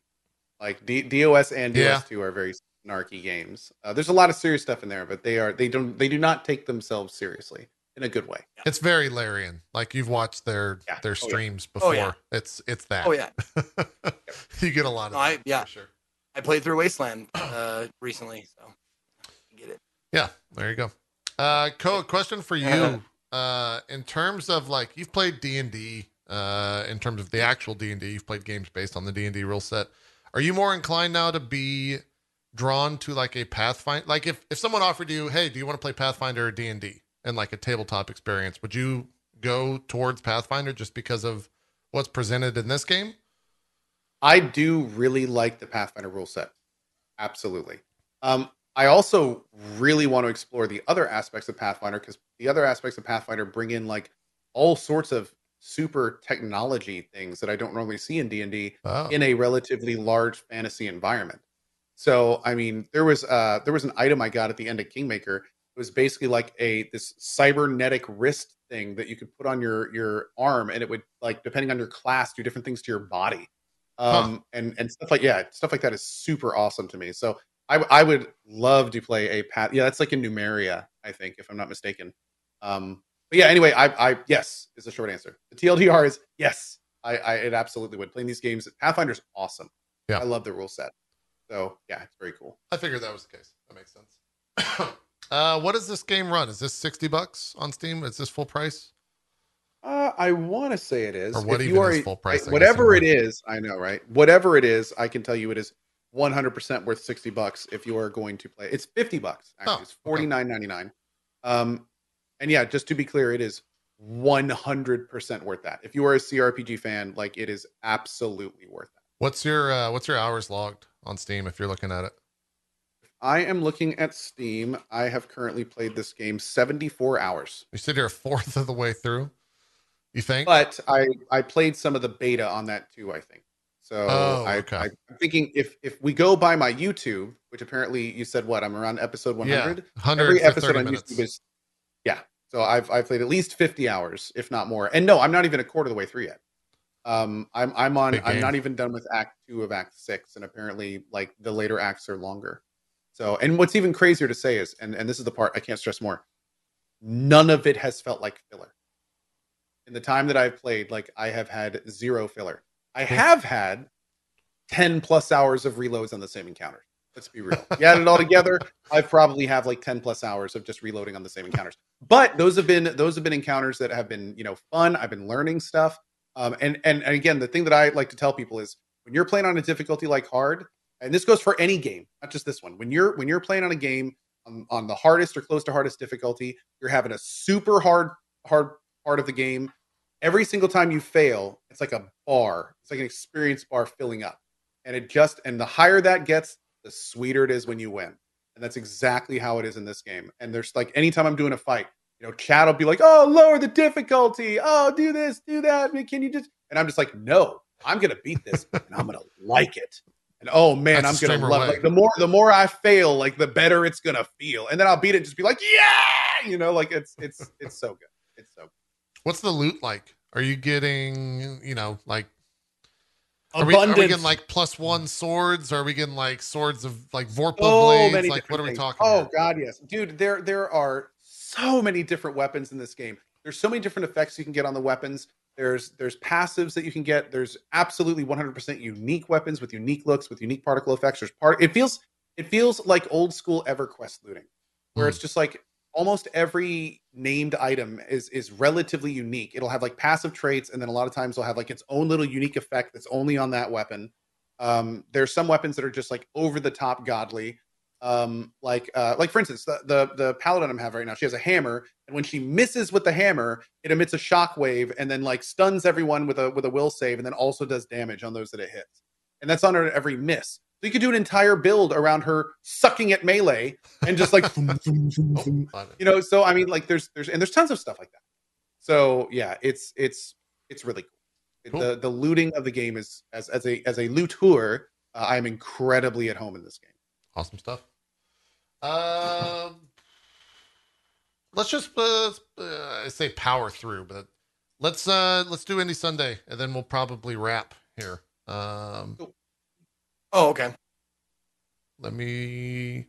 Like D- DOS and DOS Yeah. two are very snarky games. Uh, there's a lot of serious stuff in there, but they are they don't they do not take themselves seriously in a good way. It's very Larian. Like you've watched their Yeah. their Oh, yeah. streams Oh, before. yeah. It's it's that. Oh yeah, you get a lot of No, I- yeah. sure. I played through Wasteland uh, recently, so I get it. Yeah, there you go. Uh, Co, question for you. Uh, in terms of like you've played D and D. Uh, in terms of the actual D and D, you've played games based on the D and D rule set. Are you more inclined now to be drawn to like a Pathfinder? Like if if someone offered you, hey, do you want to play Pathfinder or D and D and like a tabletop experience, would you go towards Pathfinder just because of what's presented in this game? I do really like the Pathfinder rule set. Absolutely. Um, I also really want to explore the other aspects of Pathfinder because the other aspects of Pathfinder bring in like all sorts of super technology things that I don't normally see in D and D in a relatively large fantasy environment. So, I mean, there was uh there was an item I got at the end of Kingmaker. It was basically like a this cybernetic wrist thing that you could put on your your arm, and it would like depending on your class do different things to your body, um, and and stuff like yeah, stuff like that is super awesome to me. So I I would love to play a path. Yeah, that's like in Numeria, I think, if I'm not mistaken. Um, but yeah, anyway, I I yes is the short answer. The TLDR is yes. I, I it absolutely would. Playing these games, Pathfinder's awesome. Yeah. I love the rule set. So yeah, it's very cool. I figured that was the case. That makes sense. uh, what does this game run? Is this sixty bucks on Steam? Is this full price? Uh, I want to say it is. Or what If even you are is full price, I whatever it is, I know, right? Whatever it is, I can tell you it is 100% worth 60 bucks if you are going to play. It's 50 bucks actually. Oh, it's okay. 49.99. Um, and yeah, just to be clear, it is 100% worth that. If you are a CRPG fan, like it is absolutely worth that. What's your uh, what's your hours logged on Steam if you're looking at it? I am looking at Steam. I have currently played this game 74 hours. You said you're a fourth of the way through. You think? but I I played some of the beta on that too. I think so. Oh, I, okay. I'm thinking if if we go by my YouTube, which apparently you said what I'm around episode 100. yeah, hundred Every episode on minutes. YouTube is. So I've I've played at least 50 hours, if not more. And no, I'm not even a quarter of the way through yet. Um, I'm I'm on. I'm not even done with Act Two of Act Six, and apparently like the later acts are longer. So, and what's even crazier to say is, and and this is the part I can't stress more. None of it has felt like filler in the time that I've played, like I have had zero filler. I have had 10 plus hours of reloads on the same encounter. Let's be real. You add it all together, I probably have like 10 plus hours of just reloading on the same encounters. But those have been those have been encounters that have been, you know, fun. I've been learning stuff. Um, and, and and again, the thing that I like to tell people is when you're playing on a difficulty like hard, and this goes for any game, not just this one. When you're when you're playing on a game on, on the hardest or close to hardest difficulty, you're having a super hard hard part of the game every single time you fail, it's like a bar. It's like an experience bar filling up. And it just and the higher that gets, the sweeter it is when you win. And that's exactly how it is in this game. And there's like anytime I'm doing a fight, you know, chat will be like, "Oh, lower the difficulty. Oh, do this, do that. I mean, can you just?" And I'm just like, "No, I'm gonna beat this, and I'm gonna like it." And oh man, That's I'm gonna love way. it. Like the more the more I fail, like the better it's gonna feel. And then I'll beat it, and just be like, "Yeah!" You know, like it's it's it's so good. It's so. Good. What's the loot like? Are you getting, you know, like are we, are we getting like plus one swords? Are we getting like swords of like Vorpal so blades? Like what are we things. talking Oh about? god, yes, dude. There there are so many different weapons in this game. There's so many different effects you can get on the weapons. There's there's passives that you can get. There's absolutely 100% unique weapons with unique looks with unique particle effects. There's part. It feels it feels like old school EverQuest looting, where Hmm. it's just like almost every named item is is relatively unique. It'll have like passive traits, and then a lot of times it'll have like its own little unique effect that's only on that weapon. Um, there's some weapons that are just like over the top godly. Um, like uh, like for instance, the, the the paladin I'm having right now, she has a hammer, and when she misses with the hammer, it emits a shockwave and then like stuns everyone with a with a will save, and then also does damage on those that it hits. And that's on her every miss. You could do an entire build around her sucking at melee and just like thum, thum, thum, Oh, you know. So I mean, like there's there's and there's tons of stuff like that. So yeah, it's it's it's really cool. Cool. The the looting of the game is as as a as a looter, uh, I'm incredibly at home in this game. Awesome stuff. Um, let's just uh, uh, I say power through, but let's uh let's do Indie Sunday, and then we'll probably wrap here. Um, Oh, okay. let me.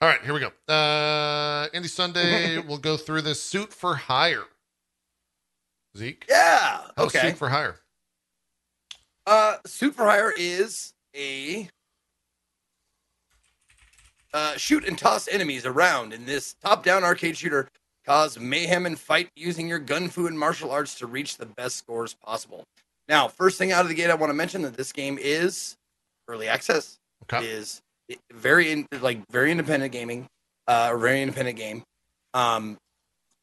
All right, here we go. Uh, Indie Sunday. we'll go through this suit for hire. Zeke. Yeah. How's Okay. Suit for hire. Uh, Suit for Hire is a uh, shoot and toss enemies around in this top-down arcade shooter. Cause mayhem and fight using your gun fu and martial arts to reach the best scores possible. Now, first thing out of the gate, I want to mention that this game is early access. Okay. Is very in, like very independent gaming, uh, a very independent game. Um,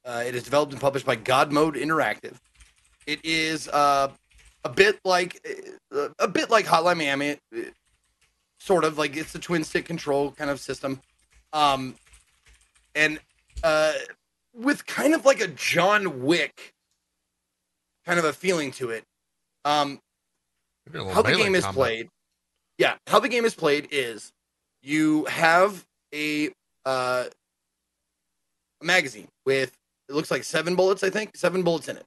uh, it is developed and published by God Mode Interactive. It is uh, a bit like uh, a bit like Hotline Miami, uh, sort of like it's a twin stick control kind of system, um, and uh, with kind of like a John Wick kind of a feeling to it. Um, We're doing a how the game is combat. played. Yeah, how the game is played is you have a uh, magazine with it looks like seven bullets, I think, seven bullets in it,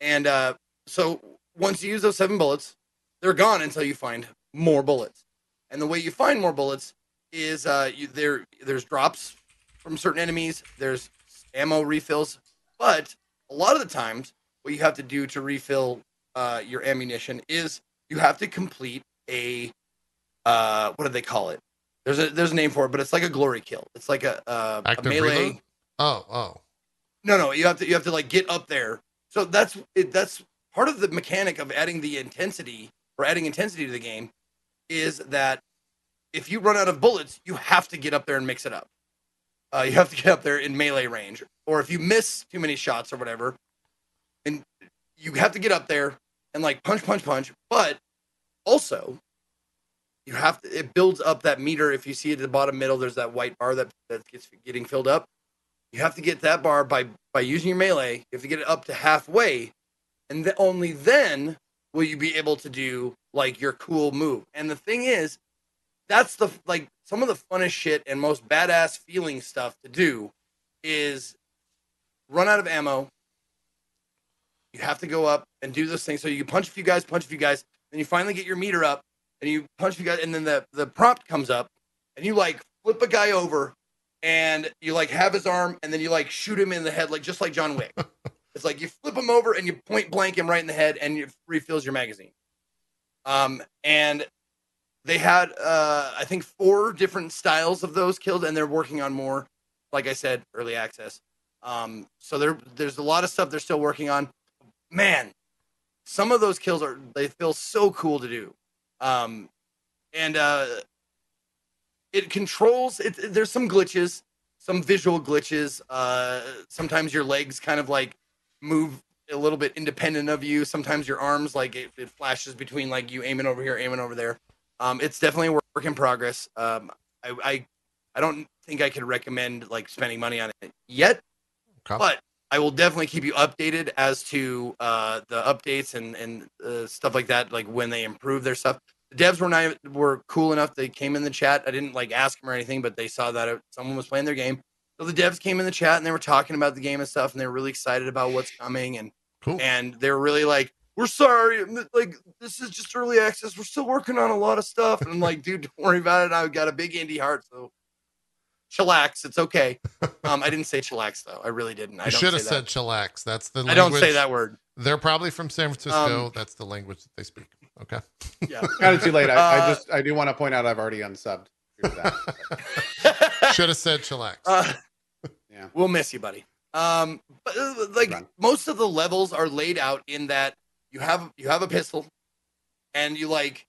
and uh, so once you use those seven bullets, they're gone until you find more bullets. And the way you find more bullets is uh, you, there there's drops from certain enemies, there's ammo refills, but a lot of the times what you have to do to refill uh, your ammunition is you have to complete a uh, what do they call it? There's a there's a name for it, but it's like a glory kill. It's like a, uh, a melee. reload? Oh, oh. No, no, you have to you have to like get up there. So that's it, that's part of the mechanic of adding the intensity or adding intensity to the game is that if you run out of bullets, you have to get up there and mix it up. Uh, you have to get up there in melee range, or if you miss too many shots or whatever, and you have to get up there and like punch, punch, punch. But also, you have to. It builds up that meter. If you see it at the bottom middle, there's that white bar that that gets getting filled up. You have to get that bar by by using your melee. You have to get it up to halfway, and th- only then will you be able to do like your cool move. And the thing is, that's the like some of the funnest shit and most badass feeling stuff to do is run out of ammo. You have to go up and do this thing. So you punch a few guys, punch a few guys, then you finally get your meter up, and you punch the guy, and then the the prompt comes up, and you like flip a guy over, and you like have his arm, and then you like shoot him in the head, like just like John Wick. it's like you flip him over and you point blank him right in the head, and it refills your magazine. Um, and they had uh I think four different styles of those killed, and they're working on more. Like I said, early access. Um, so there there's a lot of stuff they're still working on. Man, some of those kills are they feel so cool to do. Um, and uh, it controls it. There's some glitches, some visual glitches. Uh, sometimes your legs kind of like move a little bit independent of you. Sometimes your arms like it, it flashes between like you aiming over here, aiming over there. Um, it's definitely a work in progress. Um, I, I I don't think I could recommend like spending money on it yet, Okay. but I will definitely keep you updated as to uh, the updates and and uh, stuff like that. Like when they improve their stuff. The devs were not were cool enough. They came in the chat. I didn't like ask them or anything, but they saw that someone was playing their game. So the devs came in the chat and they were talking about the game and stuff, and they were really excited about what's coming, and Cool. and they were really like, "We're sorry, like this is just early access. We're still working on a lot of stuff." And I'm like, "Dude, don't worry about it. I've got a big indie heart, so chillax. It's okay." Um, I didn't say chillax though. I really didn't. I You don't should have say said chillax. That's the language. I don't say that word. They're probably from San Francisco. Um, That's the language that they speak. Okay. Yeah. Kind of too late. I, I Uh, just I do want to point out I've already unsubbed. that. Should have said chillax. Uh, Yeah. We'll miss you, buddy. Um, but uh, like Run. most of the levels are laid out in that you have you have a pistol, and you like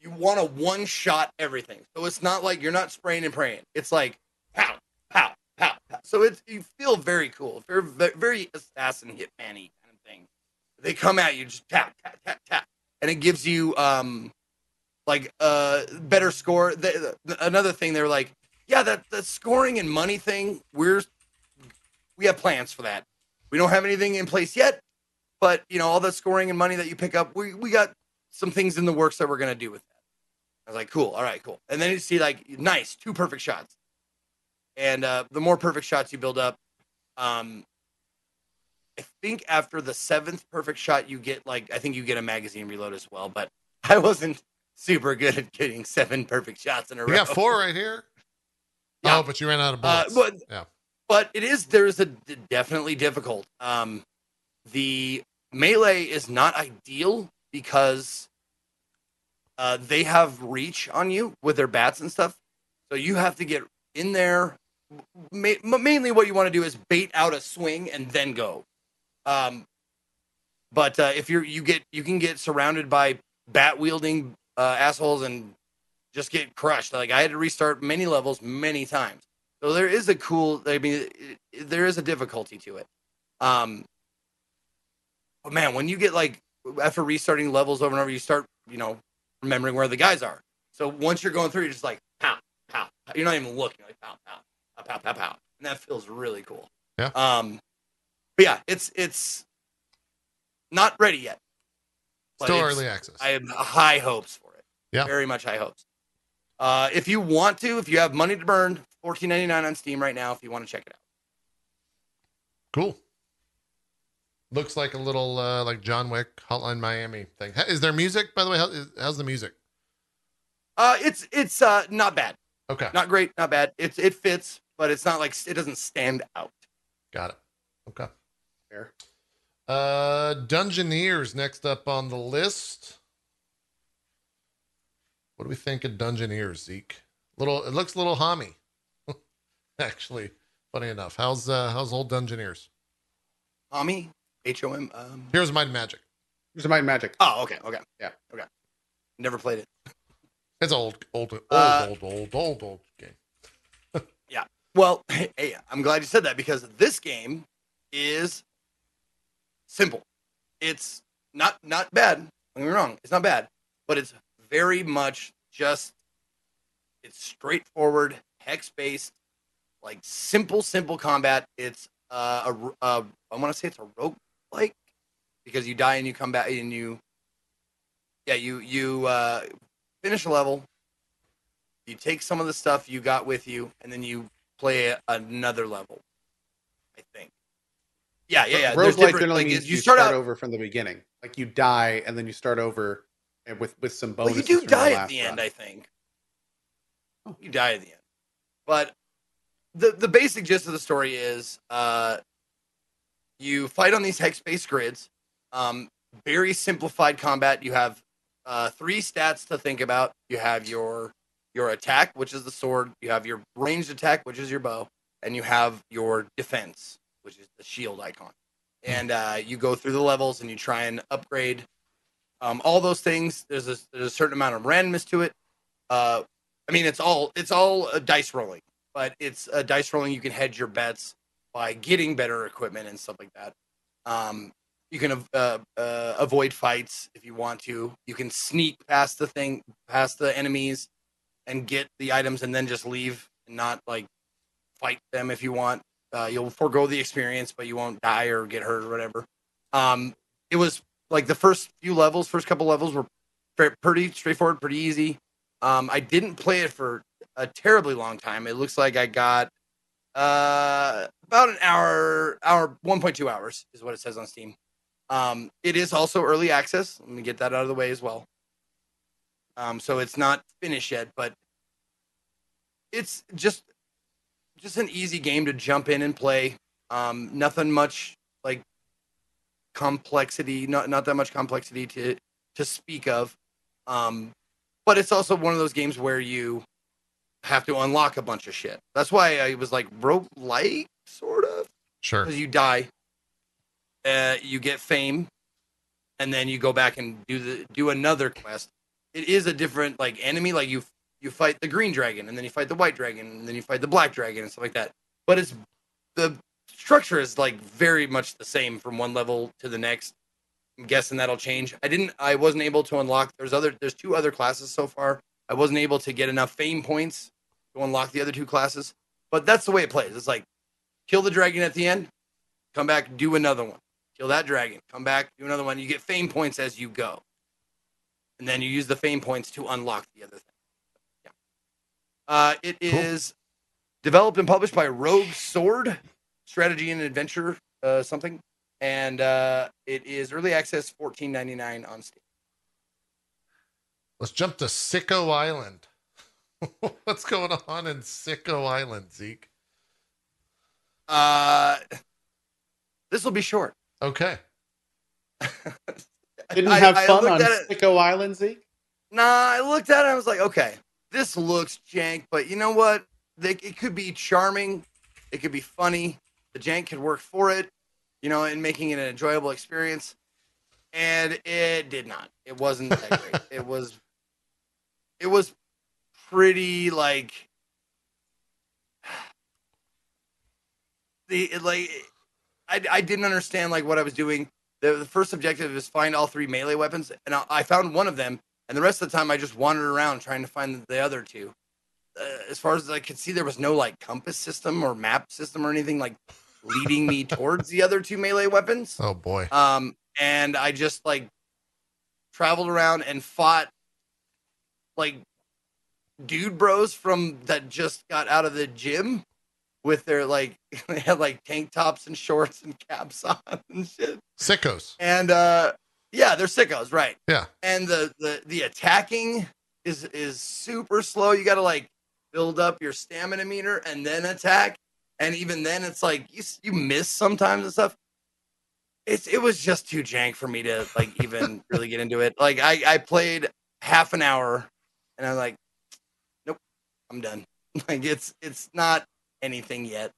you want to one shot everything. So it's not like you're not spraying and praying. It's like pow, pow, pow, pow. So it's you feel very cool, very very assassin hitman-y kind of thing. They come at you just tap tap tap tap, and it gives you um like uh better score. The, the- another thing they're like yeah, that the scoring and money thing, we're we have plans for that. We don't have anything in place yet, but you know, all the scoring and money that you pick up, we we got some things in the works that we're gonna do with that. I was like, cool, all right, cool. And then you see like nice, two perfect shots. And uh the more perfect shots you build up, um I think after the seventh perfect shot you get like I think you get a magazine reload as well, but I wasn't super good at getting seven perfect shots in a you row. got four right here. Yeah. Oh, but you ran out of Uh, bullets. but Yeah. but it is there is a definitely difficult. Um, the melee is not ideal because uh, they have reach on you with their bats and stuff. So you have to get in there. Ma- ma- mainly, what you want to do is bait out a swing and then go. Um, but uh, if you're you get you can get surrounded by bat wielding uh, assholes and just get crushed. Like I had to restart many levels many times. So there is a cool. I mean, it- there is a difficulty to it. Um, but man, when you get like after restarting levels over and over, you start you know remembering where the guys are. So once you're going through, you're just like pow pow. pow. You're not even looking. You're like pow pow pow pow pow pow, and that feels really cool. Yeah. Um, but yeah, it's it's not ready yet. Still early access. I have high hopes for it. Yeah. Very much high hopes. Uh, if you want to, if you have money to burn, fourteen ninety nine on Steam right now. If you want to check it out. cool. Looks like a little uh, like John Wick Hotline Miami thing. Is there music by the way? How, is, how's the music? Uh, it's it's uh not bad, Okay, not great, not bad. It's it fits, but it's not like it doesn't stand out. got it. Okay. Fair. Uh, Dungeoneers next up on the list. What do we think of Dungeoneers, Zeke? Little, it looks a little hommy. Actually, funny enough. How's uh, how's old Dungeoneers? Tommy, H O M. Um. Here's Might and Magic. Here's Might and Magic. Oh, okay, okay, Yeah. okay. Never played it. It's old, old, old, Uh, old, old, old, old game. Yeah. Well, hey, I'm glad you said that because this game is simple. It's not not bad. Don't get me wrong. It's not bad, but it's very much just it's straightforward, hex based, like simple, simple combat. It's uh, a r- uh I want to say it's a rogue like because you die and you come back and you yeah you you uh, finish a level. You take some of the stuff you got with you, and then you play another level. I think. Yeah, yeah, yeah. There's Roguelike different- generally like, means you start start, out. over from the beginning. Like you die and then you start over with with some Well, you do die at last the end. I think. You die at the end, but the the basic gist of the story is uh, you fight on these hex based grids. Um, very simplified combat. You have uh, three stats to think about. You have your your attack, which is the sword. You have your ranged attack, which is your bow, and you have your defense, which is the shield icon. And uh, you go through the levels and you try and upgrade um, all those things. There's a, there's a certain amount of randomness to it. Uh, I mean, it's all it's all uh, dice rolling, but it's a dice rolling. You can hedge your bets by getting better equipment and stuff like that. Um, you can uh, uh, avoid fights if you want to. You can sneak past the thing, past the enemies, and get the items, and then just leave and not like fight them if you want. Uh, you'll forego the experience, but you won't die or get hurt or whatever. Um, it was like the first few levels, first couple levels were pretty straightforward, pretty easy. Um, I didn't play it for a terribly long time. It looks like I got uh, about an hour, hour, 1.2 hours is what it says on Steam. Um, it is also early access. Let me get that out of the way as well. Um, so it's not finished yet, but it's just just an easy game to jump in and play. Um, nothing much like complexity, not not that much complexity to to speak of. Um, but it's also one of those games where you have to unlock a bunch of shit. That's why I was like rope like sort of Sure. because you die, uh, you get fame, and then you go back and do the do another quest. It is a different like enemy. Like you you fight the green dragon, and then you fight the white dragon, and then you fight the black dragon, and stuff like that. But it's the structure is like very much the same from one level to the next. I'm guessing that'll change. I didn't. I wasn't able to unlock. There's other. There's two other classes so far. I wasn't able to get enough fame points to unlock the other two classes. But that's the way it plays. It's like kill the dragon at the end, come back, do another one. Kill that dragon, come back, do another one. You get fame points as you go. And then you use the fame points to unlock the other thing. Yeah. Uh, it is developed and published by Rogue Sword, strategy and adventure, uh, something. And uh, it is early access, fourteen ninety nine on Steam. Let's jump to Sicko Island. What's going on in Sicko Island, Zeke? Uh, this will be short. Okay. Didn't I- have fun on at Sicko Island, Zeke? Nah, I looked at it. I was like, okay, this looks jank, but you know what? They, it could be charming. It could be funny. The jank could work for it, you know, and making it an enjoyable experience. And it did not. It wasn't that great. It was. It was pretty like. The like, I I didn't understand like what I was doing. The, the first objective is find all three melee weapons, and I, I found one of them, and the rest of the time I just wandered around trying to find the other two. Uh, as far as I could see, there was no like compass system or map system or anything like leading me towards the other two melee weapons. Oh boy. Um, and I just like traveled around and fought like dude bros from that just got out of the gym with their like they had like tank tops and shorts and caps on and shit. Sickos. And uh yeah, they're sickos, right? Yeah. And the the the attacking is is super slow. You got to like build up your stamina meter and then attack. And even then, it's like you you miss sometimes and stuff. It's it was just too jank for me to like even really get into it. Like I I played half an hour, and I'm like, nope, I'm done. Like it's it's not anything yet.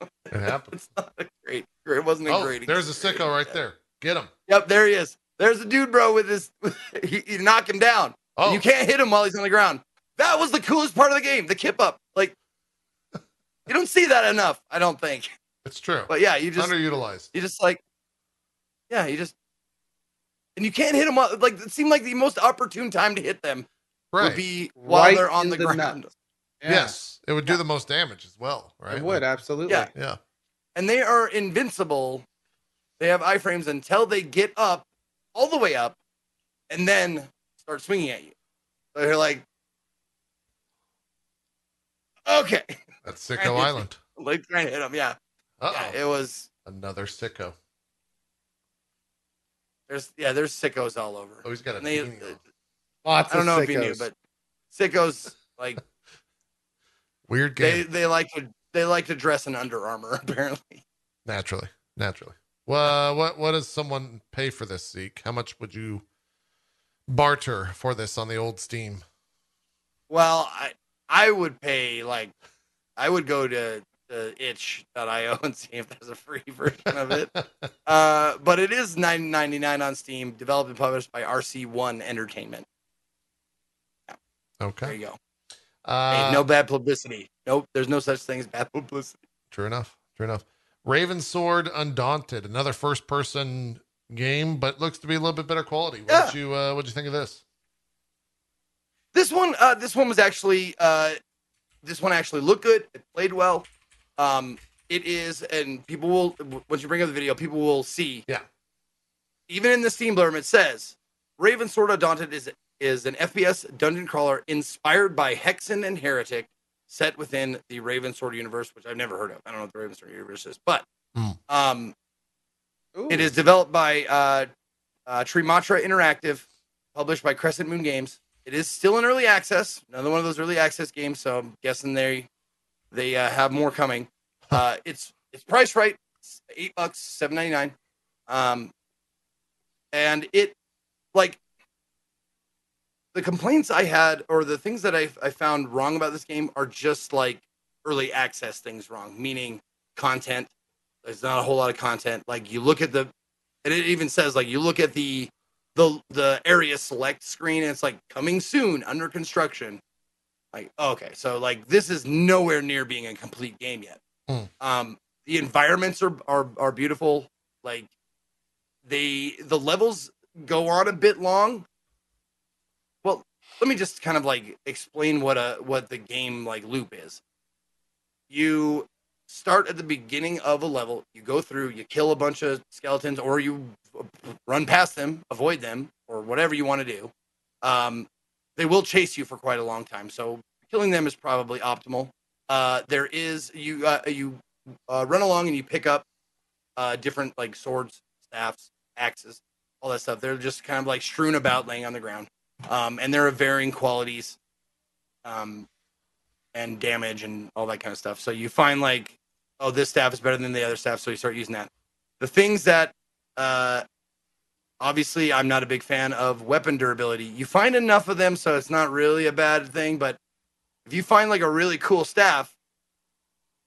It happens. It's not a great. It wasn't a Oh, great. there's a sicko right yet. there. Get him. Yep, there he is. There's a dude, bro, with his. you, you knock him down. Oh, You can't hit him while he's on the ground. That was the coolest part of the game. The kip up. Like, you don't see that enough. I don't think. it's true. But yeah, you just Underutilized. you just like, yeah, you just. And you can't hit them like it seemed like the most opportune time to hit them Right. would be while Right they're on the, the ground. nuts. Yes. It would do Yeah. the most damage as well, right? It would, absolutely. Yeah. Yeah. and they are invincible. They have iframes until they get up, all the way up, and then start swinging at you. So you're like, okay, That's Sicko Island. like trying to hit them. Yeah, Uh yeah. oh. It was Another sicko. there's yeah there's sickos all over. Oh, he's got a And they- beanie on. Lots I don't know if you knew, but sickos like Weird they game. they like to they like to dress in Under Armour apparently. Naturally. Naturally. Well, what what does someone pay for this, Zeke? How much would you barter for this on the old Steam? Well, I I would pay like I would go to the itch.io and see if there's a free version of it. Uh, but it is nine ninety nine on Steam, developed and published by RC One Entertainment. There you go. Uh, Hey, no bad publicity. Nope, there's no such thing as bad publicity. True enough. True enough. Ravensword Undaunted, another first person game, but looks to be a little bit better quality. What Yeah. did you uh, what did you think of this? This one, uh, this one was actually, uh, this one actually looked good. It played well. Um, it is, and people will once you bring up the video, people will see. Yeah. Even in the Steam blurb, it says Ravensword Undaunted is is an FPS dungeon crawler inspired by Hexen and Heretic, set within the Ravensword universe, which I've never heard of. I don't know what the Ravensword universe is, but Hmm. um, it is developed by uh, uh, Trimatra Interactive, published by Crescent Moon Games. It is still in early access. Another one of those early access games, so I'm guessing they they uh, have more coming. Uh, it's it's priced right, it's eight bucks, seven ninety nine, um, and it like the complaints I had or the things that I I found wrong about this game are just like early access things wrong, meaning content. There's not a whole lot of content. Like you look at the, and it even says like you look at the the the area select screen and it's like coming soon under construction. Like okay, so like this is nowhere near being a complete game yet. Hmm. Um, the environments are are are beautiful. Like they the levels go on a bit long. Let me just kind of like explain what a what the game like loop is. You start at the beginning of a level, you go through, you kill a bunch of skeletons, or you run past them, avoid them, or whatever you want to do. Um, they will chase you for quite a long time, so killing them is probably optimal. Uh, there is you uh, you uh, run along and you pick up uh, different like swords, staffs, axes, all that stuff. They're just kind of like strewn about, laying on the ground, um, and they're of varying qualities, um, and damage and all that kind of stuff. So you find like, oh, this staff is better than the other staff, so you start using that. The things that, uh, obviously, I'm not a big fan of weapon durability. You find enough of them, so it's not really a bad thing. But if you find like a really cool staff,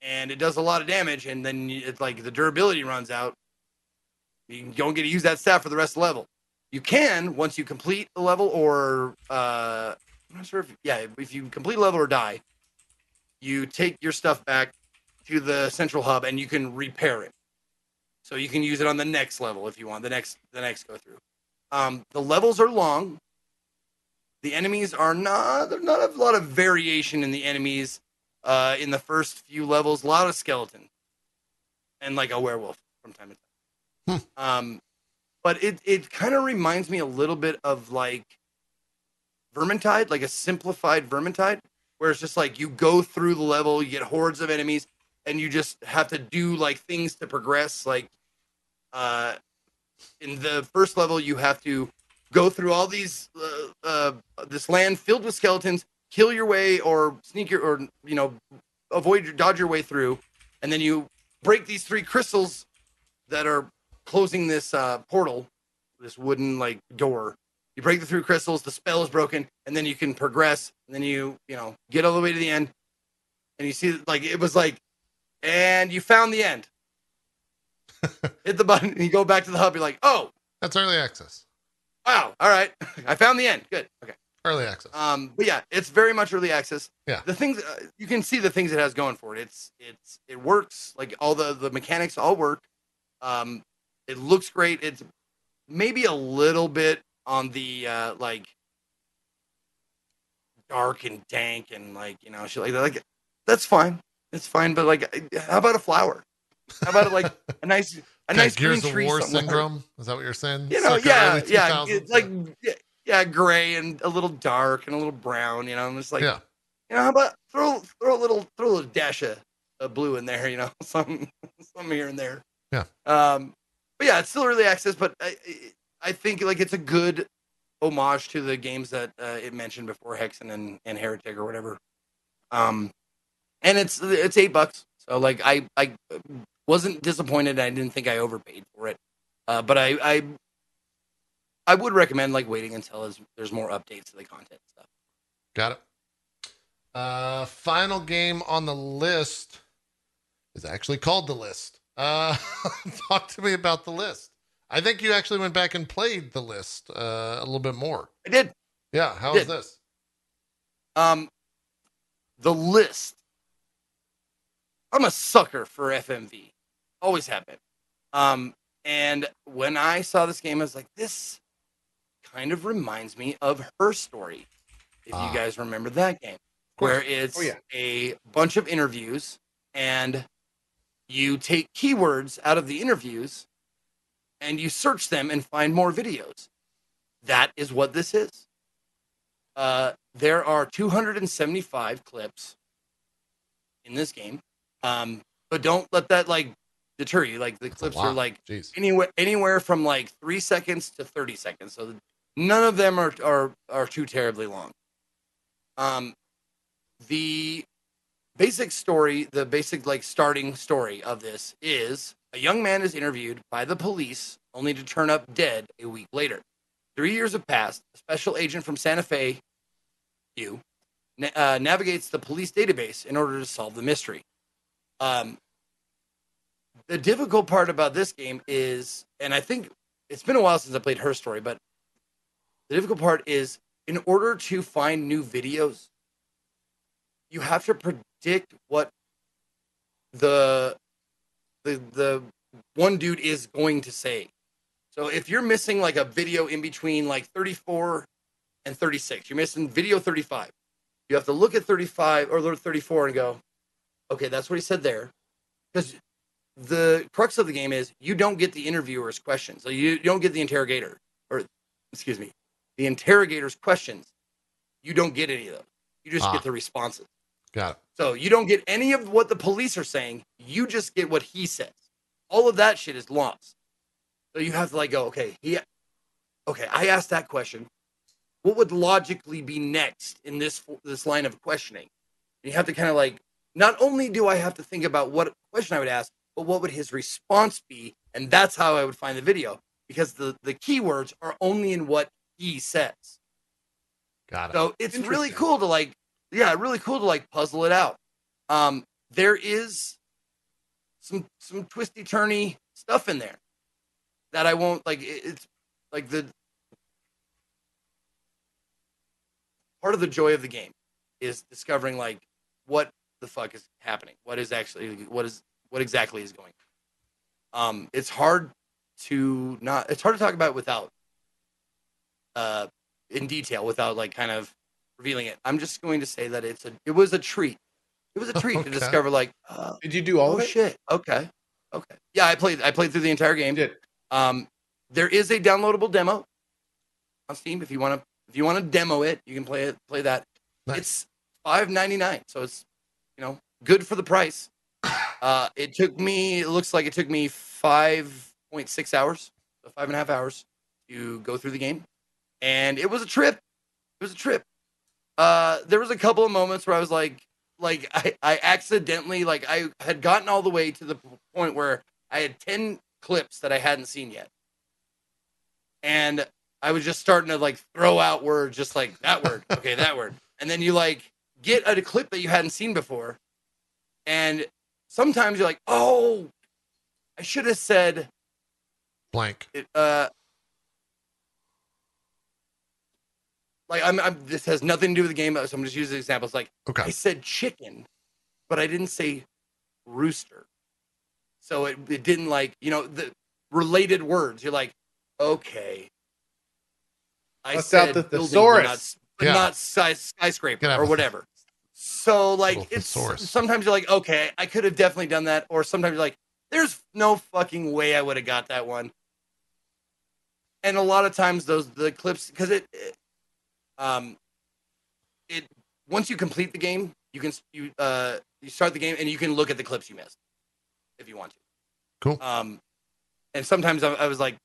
and it does a lot of damage, and then it's like the durability runs out, you don't get to use that staff for the rest of the level. You can once you complete the level, or uh, I'm not sure if yeah, if you complete a level or die, you take your stuff back to the central hub and you can repair it. So you can use it on the next level if you want the next the next go through. Um, the levels are long. The enemies are not there's not a lot of variation in the enemies. Uh, in the first few levels, a lot of skeleton and like a werewolf from time to time. Um, but it it kind of reminds me a little bit of like Vermintide, like a simplified Vermintide, where it's just like you go through the level, you get hordes of enemies, and you just have to do like things to progress. Like uh, in the first level, you have to go through all these uh, uh, this land filled with skeletons, kill your way or sneak your or you know avoid your dodge your way through, and then you break these three crystals that are closing this uh, portal, this wooden like door. You break the three crystals, the spell is broken, and then you can progress. And then you, you know, get all the way to the end, and you see like it was like, and you found the end. Hit the button, and you go back to the hub. You're like, oh, That's early access. wow, all right, I found the end. Good, okay. Early access. Um, but yeah, it's very much early access. Yeah. The things uh, you can see the things it has going for it. It's it's it works. Like all the the mechanics all work. Um, it looks great. It's maybe a little bit on the uh like dark and dank and like you know shit like that. Like that's fine. It's fine. But like, how about a flower? How about like a nice a Okay, nice green Gears of tree War syndrome. Is that what you're saying? you know, yeah, yeah, it's like yeah, yeah, gray and a little dark and a little brown. You know, I'm just like, yeah. you know, how about throw throw a little throw a little dash of, of blue in there. You know, some some here and there. Yeah. Um, but yeah, it's still early access, but I I think like it's a good homage to the games that uh, it mentioned before, Hexen and, and Heretic or whatever. Um, and it's it's eight bucks, so like I I wasn't disappointed. I didn't think I overpaid for it, uh, but I I I would recommend like waiting until there's, more updates to the content stuff. Got it. Uh, final game on the list is actually called the list. Uh, talk to me about the list. I think you actually went back and played the list uh, a little bit more. I did. Yeah, how is Did. this? Um, the list. I'm a sucker for FMV. Always have been. Um, and when I saw this game, I was like, this kind of reminds me of her story. If Ah. you guys remember that game, where it's Oh, yeah. a bunch of interviews and you take keywords out of the interviews and you search them and find more videos. That is what this is. Uh, there are 275 clips in this game. Um, but don't let that like deter you. Like the That's clips are like Jeez. anywhere anywhere from like three seconds to 30 seconds. So none of them are are are too terribly long. Um, the basic story, the basic like starting story of this is a young man is interviewed by the police only to turn up dead a week later. Three years have passed. A special agent from Santa Fe, you, na- uh, navigates the police database in order to solve the mystery. Um, the difficult part about this game is, and I think it's been a while since I played her story, but the difficult part is in order to find new videos, you have to predict what the the the one dude is going to say. So if you're missing like a video in between like 34 and 36, you're missing video 35. You have to look at 35 or 34 and go, okay, that's what he said there. Because the crux of the game is you don't get the interviewer's questions. So you, you don't get the interrogator, or excuse me, the interrogator's questions. You don't get any of those. You just Ah. get the responses. Got it. So you don't get any of what the police are saying. You just get what he says. All of that shit is lost. So you have to like go, okay, he, okay, I asked that question. What would logically be next in this this line of questioning? And you have to kind of like, not only do I have to think about what question I would ask, but what would his response be? And that's how I would find the video because the the keywords are only in what he says. Got it. So it's really cool to like, yeah, really cool to like puzzle it out. Um, there is some some twisty turny stuff in there that I won't like. it- It's like the part of the joy of the game is discovering like what the fuck is happening, what is actually what is what exactly is going. on. Um, it's hard to not. It's hard to talk about without uh in detail without like kind of revealing it. I'm just going to say that it's a it was a treat. It was a treat Okay. to discover like uh, Did you do all oh of it? shit. Okay. Okay. Yeah, I played I played through the entire You game. did. Um there is a downloadable demo on Steam if you want to if you want to demo it, you can play it play that. Nice. It's 5.99, so it's you know, good for the price. Uh it took me it looks like it took me 5.6 hours, so five and a half hours to go through the game. And it was a trip. It was a trip. Uh there was a couple of moments where I was like like I, I accidentally like I had gotten all the way to the point where I had 10 clips that I hadn't seen yet. And I was just starting to like throw out words just like that word. Okay, that word. And then you like get a clip that you hadn't seen before. And sometimes you're like, "Oh, I should have said Blank. it, uh like I'm, I'm this has nothing to do with the game uh, so i'm just using examples like okay. i said chicken but i didn't say rooster so it, it didn't like you know the related words you're like okay i out said the building, thesaurus. but not, but Yeah. not sky, skyscraper or whatever so like it's thesaurus. sometimes you're like okay i could have definitely done that or sometimes you're like there's no fucking way i would have got that one and a lot of times those the clips because it, it um it once you complete the game you can you uh you start the game and you can look at the clips you missed if you want to. Cool. um and sometimes I, I was like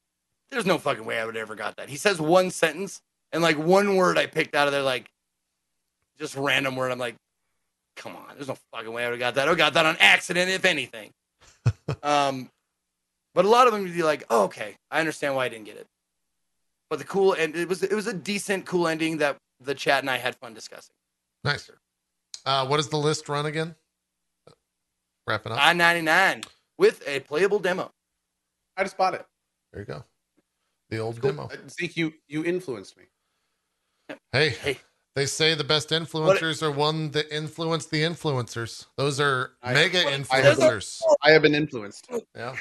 there's no fucking way i would ever got that. He says one sentence and like one word i picked out of there like just random word. I'm like come on there's no fucking way i would have got that. I got that on accident if anything. Um but a lot of them would be like oh, okay i understand why i didn't get it but the cool and it was it was a decent cool ending that the chat and I had fun discussing. Nice. Uh, what does the list run again? Wrapping up. I ninety nine with a playable demo. I just bought it. There you go. The old Cool. demo. Zeke, you you influenced me. Hey, Hey. they say the best influencers are one that influence the influencers. Those are I- mega influencers. I have been influenced. Yeah.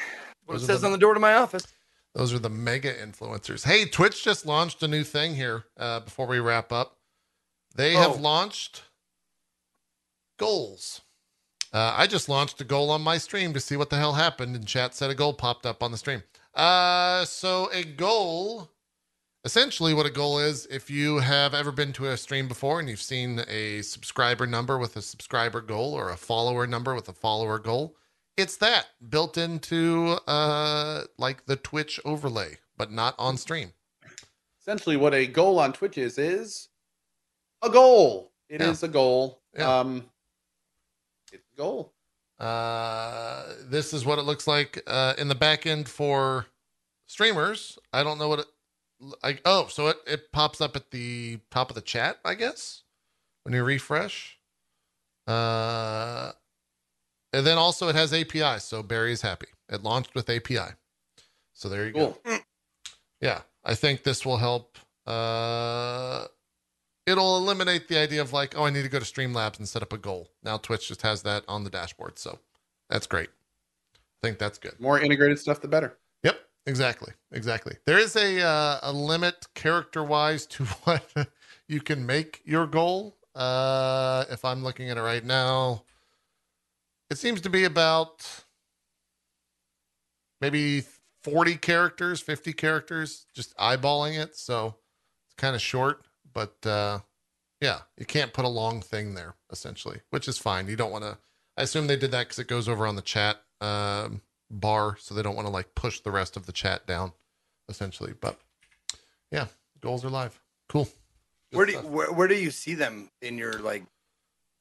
What Those it says the- on the door to my office. Those are the mega influencers. Hey, Twitch just launched a new thing here uh, before we wrap up. They Oh. have launched goals. Uh, I just launched a goal on my stream to see what the hell happened, and chat said a goal popped up on the stream. Uh, so a goal essentially what a goal is if you have ever been to a stream before and you've seen a subscriber number with a subscriber goal or a follower number with a follower goal it's that built into uh like the twitch overlay but not on stream Essentially, what a goal on Twitch is is a goal. It is Yeah. a goal. Yeah. Um, it's a goal. uh this is what it looks like uh in the back end for streamers i don't know what it like oh so it, it pops up at the top of the chat i guess when you refresh uh and then also it has api so barry is happy. It launched with api so there you go. Yeah i think this will help uh it'll eliminate the idea of like oh i need to go to streamlabs and set up a goal. Now twitch just has that on the dashboard so that's great. I think that's good. More integrated stuff, the better. Yep, exactly, exactly. There is a uh, a limit character wise to what you can make your goal. Uh, if I'm looking at it right now, it seems to be about maybe 40 characters, 50 characters, just eyeballing it. So it's kind of short, but uh, yeah, you can't put a long thing there essentially, which is fine. You don't want to. I assume they did that because it goes over on the chat. Um, bar so they don't want to like push the rest of the chat down essentially but yeah goals are live cool Good Where do you, where, where do you see them in your like?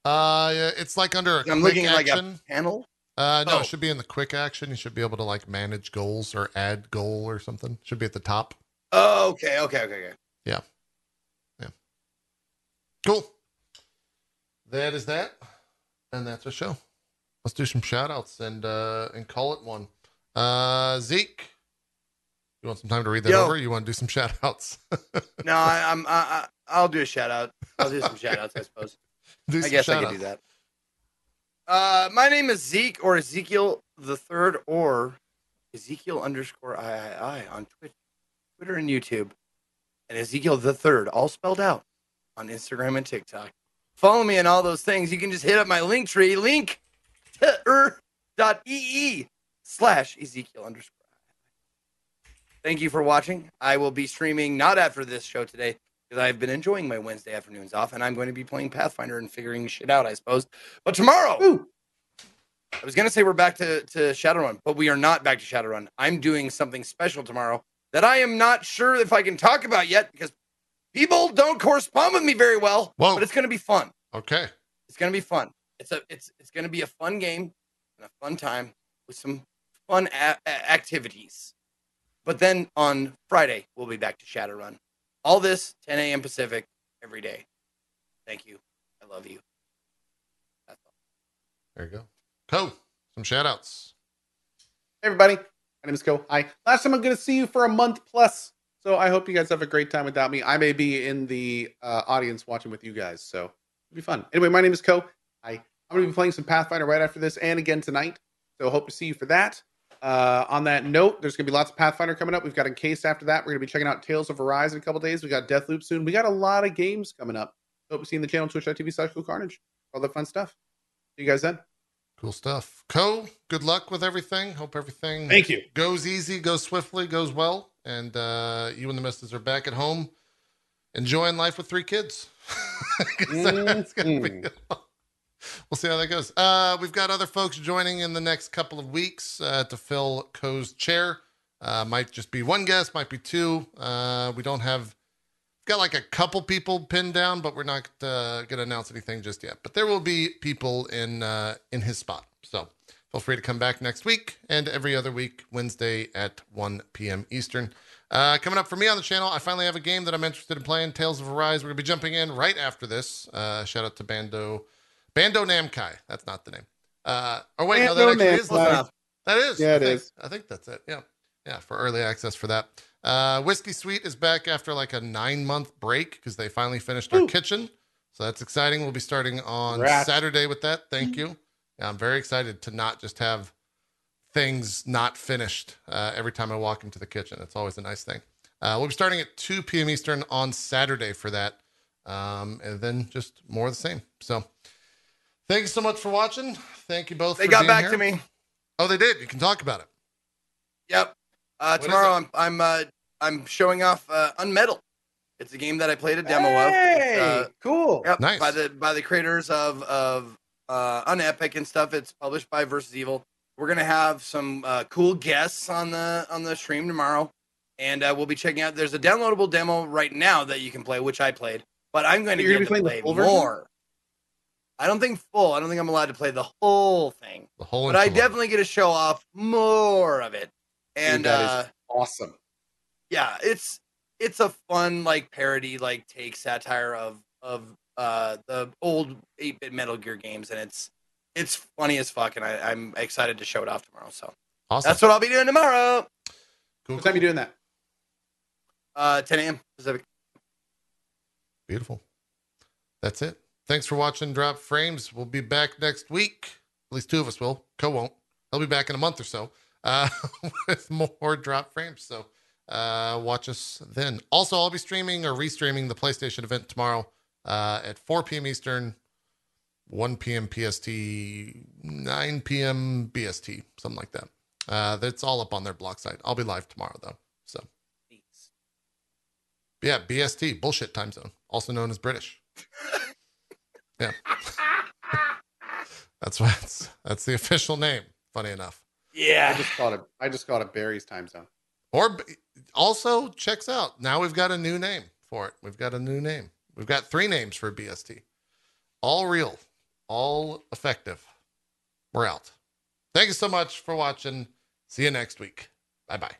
Uh yeah, it's like under a I'm quick looking at like action a panel. uh no Oh. it should be in the quick action you should be able to like manage goals or add goal or something should be at the top Oh, okay, okay, okay, okay. Yeah, yeah. Cool that is that and that's our show let's do some shout outs and uh and call it one uh zeke you want some time to read that Yo. over you want to do some shout outs No, I, I'm. I, I, I'll do a shout out. I'll do some shout outs, I suppose. Do I guess I could do that. Uh, my name is Zeke or Ezekiel the third or Ezekiel underscore III on Twitch, Twitter and YouTube, and Ezekiel the third, all spelled out on Instagram and TikTok. Follow me on all those things. You can just hit up my Linktree, link dot ee slash Ezekiel underscore. Thank you for watching. I will be streaming not after this show today because I've been enjoying my Wednesday afternoons off, and I'm going to be playing Pathfinder and figuring shit out, I suppose. But tomorrow, Woo. I was gonna say we're back to, to Shadowrun, but we are not back to Shadowrun. I'm doing something special tomorrow that I am not sure if I can talk about yet because people don't correspond with me very well. Whoa. But it's gonna be fun. okay It's gonna be fun. It's a it's it's gonna be a fun game and a fun time with some fun a- activities. But then on Friday we'll be back to Shadowrun. All this 10 a.m. Pacific every day. Thank you. I love you. That's all. There you go. Co, some shout outs. Hey everybody, my name is Ko. Hi. Last time I'm going to see you for a month plus, so I hope you guys have a great time without me. I may be in the uh, audience watching with you guys, so it'll be fun. Anyway, my name is Ko. Hi. I'm going to be playing some Pathfinder right after this and again tonight, so hope to see you for that. Uh, on that note, there's going to be lots of Pathfinder coming up. We've got Encased after that. We're going to be checking out Tales of Arise in a couple days. We got Deathloop soon. We got a lot of games coming up. Hope you see you in the channel twitch.tv slash Cool carnage. All that fun stuff. See you guys then. Cool stuff. Co, good luck with everything. Hope everything Thank you. goes easy, goes swiftly, goes well. And uh, you and the missus are back at home enjoying life with three kids. 'Cause we'll see how that goes. Uh, we've got other folks joining in the next couple of weeks uh, to fill Co's chair. Uh, might just be one guest, might be two. Uh, we don't have got like a couple people pinned down, but we're not uh, going to announce anything just yet. But there will be people in uh, in his spot. So feel free to come back next week and every other week, Wednesday at 1 p.m. Eastern. Uh, coming up for me on the channel, I finally have a game that I'm interested in playing, Tales of Arise. We're going to be jumping in right after this. Uh, shout out to Bando, Bando Namkai. That's not the name. Uh, or wait, no, that Bando actually is the Namkai. name. That is. Yeah, I it think. is. I think that's it. Yeah. Yeah, for early access for that. Uh, Whiskey Sweet is back after like a nine month break because they finally finished our kitchen. So that's exciting. We'll be starting on Congrats. Saturday with that. Thank you. Yeah, I'm very excited to not just have things not finished uh, every time I walk into the kitchen. It's always a nice thing. Uh, we'll be starting at 2 p.m. Eastern on Saturday for that. Um, and then just more of the same. So thank you so much for watching. Thank you both. They for got being back here. to me. Oh, they did. You can talk about it. Yep. Uh, tomorrow? I'm I'm uh, I'm showing off uh, Unmetal. It's a game that I played a demo of. Hey, uh, cool. Yep, Nice. By the by the creators of of uh, Unepic and stuff. It's published by Versus Evil. We're gonna have some uh, cool guests on the on the stream tomorrow, and uh, we'll be checking out. There's a downloadable demo right now that you can play, which I played, but I'm going to You're get gonna be to playing the play full version? more. I don't think full. I don't think I'm allowed to play the whole thing, The whole but I definitely get to show off more of it. And that is- uh, Awesome. yeah it's it's a fun like parody like take satire of of uh the old 8-bit metal gear games and it's it's funny as fuck and I, i'm excited to show it off tomorrow so awesome. that's what i'll be doing tomorrow cool, What time you doing that? uh 10 a.m pacific Beautiful. That's it. Thanks for watching Drop Frames. We'll be back next week. At least two of us will. Co won't. I'll be back in a month or so uh, with more Drop Frames. So uh, watch us then. Also, I'll be streaming or restreaming the PlayStation event tomorrow uh, at 4 p.m. Eastern, 1 p.m. PST, 9 p.m. BST, something like that. Uh, that's all up on their blog site. I'll be live tomorrow, though. So, yeah, BST, bullshit time zone, also known as British. Yeah. that's what it's, that's the official name, funny enough. Yeah. I just called it. I just called it Barry's time zone. Or also checks out. Now we've got a new name for it. We've got a new name. We've got three names for BST. All real, all effective. We're out. Thank you so much for watching. See you next week. Bye bye.